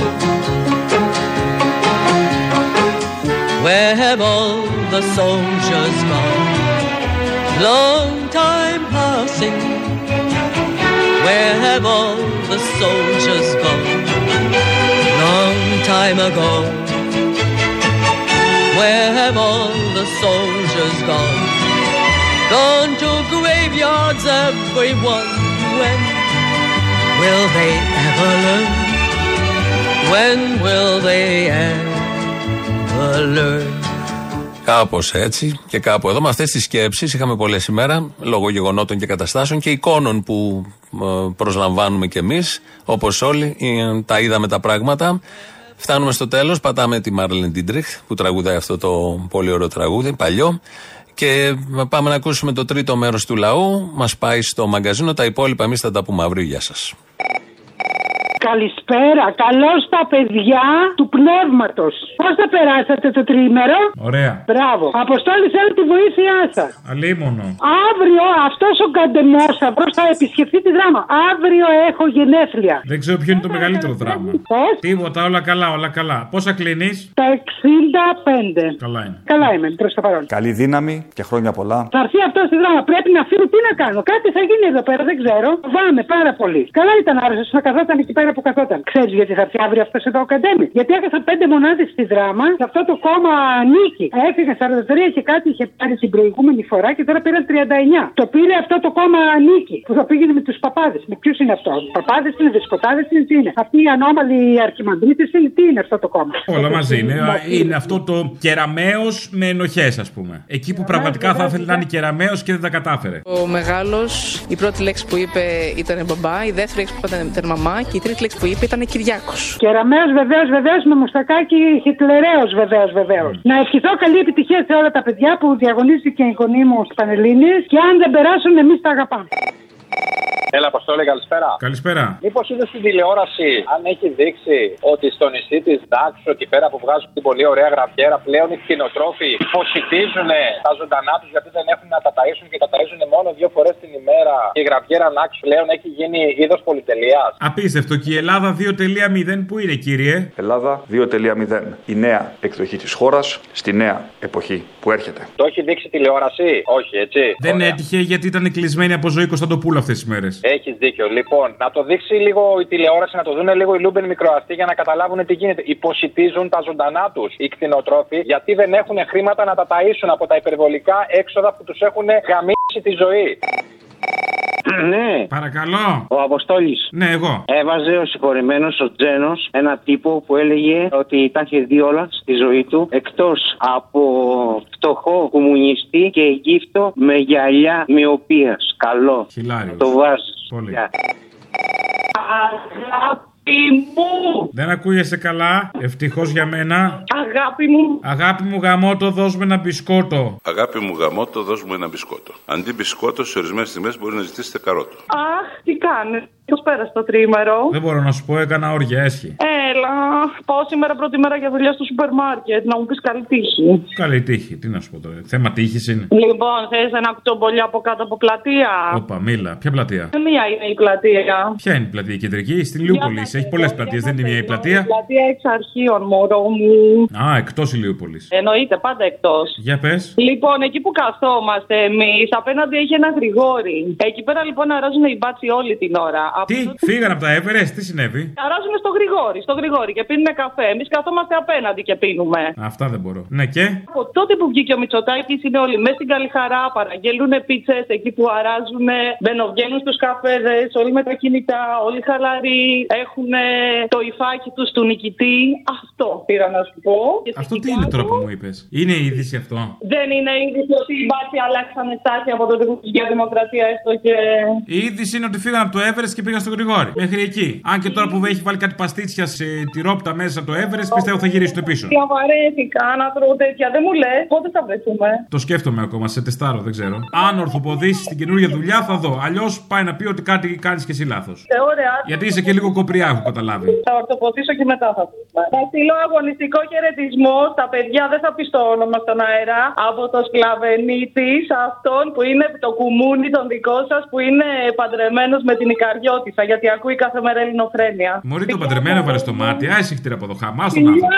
Speaker 35: Where have all the soldiers gone? Long time passing. Where have all the soldiers gone? Long time ago. Where have all the soldiers gone? Gone to graveyards, everyone. When will they ever learn? When will they ever learn?
Speaker 2: Κάπως έτσι και κάπου εδώ. Με αυτές τις σκέψεις είχαμε πολλές σήμερα, λόγω γεγονότων και καταστάσεων και εικόνων που ε, προσλαμβάνουμε κι εμείς, όπως όλοι. ε, Τα είδαμε τα πράγματα. Φτάνουμε στο τέλος. Πατάμε τη Μάρλεν Ντίτριχ που τραγουδάει αυτό το πολύ ωραίο τραγούδι, παλιό. Και πάμε να ακούσουμε το τρίτο μέρος του λαού. Μας πάει στο μαγκαζίνο. Τα υπόλοιπα εμείς θα τα πούμε αύριο. Γεια σας.
Speaker 36: Καλησπέρα. Καλώς τα παιδιά του πνεύματος. Πώς θα περάσατε το τρίμερο;
Speaker 23: Ωραία.
Speaker 36: Μπράβο. Αποστόλη θέλω τη βοήθειά σας.
Speaker 23: Αλίμονο.
Speaker 36: Αύριο αυτός ο καντεμόσαυρο θα επισκεφτεί τη δράμα. Αύριο έχω γενέθλια.
Speaker 23: Δεν ξέρω ποιο είναι το μεγαλύτερο δράμα. Τίποτα, όλα καλά, όλα καλά. Πόσα κλείνεις;
Speaker 36: Τα 65.
Speaker 23: Καλά είναι.
Speaker 36: Καλά είμαι προς το παρόν.
Speaker 37: Καλή δύναμη και χρόνια πολλά.
Speaker 36: Θα έρθει αυτός στη δράμα. Πρέπει να φύγω. Τι να κάνω. Κάτι θα γίνει εδώ πέρα. Δεν ξέρω. Φοβάμαι πάρα πολύ. Καλά ήταν άρρωστο να καθόταν εκεί πέρα που που καθόταν. Ξέρεις γιατί θα έρθει αύριο αυτός εδώ ο Καντέμι; Γιατί έχασα πέντε μονάδες στη δράμα και αυτό το κόμμα νίκη. Έφυγε 43 και κάτι είχε πάρει την προηγούμενη φορά και τώρα πήραν 39. Το πήρε αυτό το κόμμα νίκη που θα πήγαινε με τους παπάδες. Με ποιους είναι αυτό; Παπάδες είναι, δεσποτάδες είναι, τι είναι; Αυτοί οι ανώμαλοι αρχιμανδρίτε είναι, τι είναι αυτό το κόμμα;
Speaker 23: Όλα μαζί είναι. Είναι αυτό το κεραμαίο με ενοχές, ας πούμε. Εκεί που πραγματικά θα ήθελε να είναι κεραμαίο και δεν τα κατάφερε.
Speaker 38: Ο μεγάλος, η πρώτη λέξη που είπε ήταν μπαμπά, η δεύτερη λέξη που είπε ήταν μαμά και η τρίτη λέξη που είπε ήταν Κυριάκος.
Speaker 36: Κεραμαίο βεβαίως, βεβαίως με μουστακάκι χιτλεραίο βεβαίως, βεβαίως. Να ευχηθώ καλή επιτυχία σε όλα τα παιδιά που διαγωνίστηκε η γονή μου στι Πανελλήνιες και αν δεν περάσουν, εμείς τα αγαπάμε.
Speaker 39: Έλα, Αποστόλη, καλησπέρα.
Speaker 23: Καλησπέρα.
Speaker 39: Μήπως είδες στην τηλεόραση αν έχει δείξει ότι στο νησί της Ντάξο, εκεί πέρα που βγάζουν την πολύ ωραία γραφιέρα, πλέον οι κτηνοτρόφοι φωσιτίζουν τα ζωντανά τους γιατί δεν έχουν να τα ταΐσουν και τα ταΐσουν μόνο δύο φορές την ημέρα. Και η γραφιέρα Νάξ πλέον έχει γίνει είδος πολυτελείας.
Speaker 23: Απίστευτο. Και η Ελλάδα 2.0 που είναι, κύριε;
Speaker 37: Ελλάδα 2.0. Η νέα εκδοχή της χώρας στη νέα εποχή που έρχεται.
Speaker 39: Το έχει δείξει τηλεόραση, όχι έτσι.
Speaker 23: Δεν έτυχε γιατί ήταν κλεισμένη από ζωή Κωνσταντοπούλου αυτές τις μέρες.
Speaker 39: Έχεις δίκιο. Λοιπόν, να το δείξει λίγο η τηλεόραση, να το δουν λίγο οι Λούμπεν μικροαστοί για να καταλάβουν τι γίνεται. Υποσιτίζουν τα ζωντανά τους οι κτηνοτρόφοι γιατί δεν έχουν χρήματα να τα ταΐσουν από τα υπερβολικά έξοδα που τους έχουν γαμήσει τη ζωή. Ναι.
Speaker 23: Παρακαλώ.
Speaker 39: Ο Αποστόλης.
Speaker 23: Ναι, εγώ.
Speaker 39: Έβαζε ο συγχωρημένος ο Τζένος ένα τύπο που έλεγε ότι τα είχε δει όλα στη ζωή του εκτός από φτωχό κομμουνιστή και γύφτο με γυαλιά μοιοπίας. Καλό.
Speaker 23: Χιλάριος.
Speaker 39: Το βάζεις.
Speaker 23: Πολύ.
Speaker 40: Αγάπη μου!
Speaker 23: Δεν ακούγεσαι καλά. Ευτυχώς για μένα.
Speaker 40: Αγάπη μου!
Speaker 23: Αγάπη μου γαμότο, δώσ' μου ένα μπισκότο.
Speaker 41: Αγάπη μου γαμότο, δώσ' μου ένα μπισκότο. Αντί μπισκότο, σε ορισμένες στιγμές μπορεί να ζητήσετε καρότο.
Speaker 40: Αχ, τι κάνει. Πώ πέρασε το τρίμερο;
Speaker 23: Δεν μπορώ να σου πω, έκανα όργια, έσχη.
Speaker 40: Έλα. Πάω σήμερα πρώτη μέρα για δουλειά στο σούπερ μάρκετ. Να μου πεις καλή τύχη.
Speaker 23: Καλή τύχη, τι να σου πω τώρα. Θέμα τύχης είναι.
Speaker 40: Λοιπόν, θες ένα κουτσομπολί από κάτω από πλατεία;
Speaker 23: Όπα, μίλα. Ποια πλατεία;
Speaker 40: Μία είναι η πλατεία.
Speaker 23: Ποια είναι η πλατεία, η κεντρική, στην Λιούπολη. Έχει πολλές πλατείες, δεν είναι μία η πλατεία;
Speaker 40: Πλατεία εξ αρχείων, μωρό μου.
Speaker 23: Α, εκτός Ηλιούπολη.
Speaker 40: Εννοείται, πάντα εκτός.
Speaker 23: Για πες.
Speaker 40: Λοιπόν, εκεί που καθόμαστε εμείς, απέναντι έχει ένα γρηγόρι. Εκεί πέρα λοιπόν αράζουν οι μπάτσι όλη την ώρα.
Speaker 23: Τι, φύγανε από τα Everest, τι συνέβη;
Speaker 40: Αράζουν στο γρηγόρι, στο γρηγόρι και πίνουν καφέ. Εμείς καθόμαστε απέναντι και πίνουμε.
Speaker 23: Αυτά δεν μπορώ. Ναι, και;
Speaker 40: Από τότε που βγήκε ο Μητσοτάκης είναι όλοι μέσα στην καλή χαρά, παραγγέλνουν πίτσες εκεί που αράζουν, μπαινοβγαίνουν στους καφέδες, όλοι με τα κινητά, όλοι χαλαροί, έχουν το υφάκι τους του νικητή. Αυτό πήρα να σου πω.
Speaker 23: Αυτό τι είναι τώρα που μου είπες; Είναι η είδηση αυτό;
Speaker 40: Δεν είναι είδηση ότι οι μπάτσοι αλλάξανε στάση από το για δημοκρατία έστω και.
Speaker 23: Η είδηση είναι ότι φύγαν από το Everest και πήγαν στο Γρηγόρι. Μέχρι εκεί. Αν και τώρα που έχει βάλει κάτι παστίτσια σε τυρόπιτα μέσα από το Everest, πιστεύω θα γυρίσει το πίσω.
Speaker 40: Διαβαρέθηκα να τρώω τέτοια. Δεν μου λες πότε θα βρεθούμε;
Speaker 23: Το σκέφτομαι ακόμα, σε τεστάρω, δεν ξέρω. Αν ορθοποδήσει την καινούργια δουλειά θα δω. Αλλιώς πάει να πει ότι κάτι κάνεις και εσύ λάθος.
Speaker 40: Ωραία.
Speaker 23: Γιατί είσαι και λίγο κοπριά, έχω καταλάβει.
Speaker 40: Θα ορθοποδήσω και μετά θα πούμε. Θα στείλω αγωνιστικό χαιρετισμό στα παιδιά, δεν θα πει το όνομα στον αέρα, από το σκλαβενίτη αυτόν που είναι το κουμούνι τον δικό σας που είναι παντρεμένος με την γιατί ακούει κάθε μέρα ελληνοφρένεια.
Speaker 23: Μωρή το παντρεμένο βάλε στο μάτι, άισιχτήρα από το χαμά στον άνθρωπο.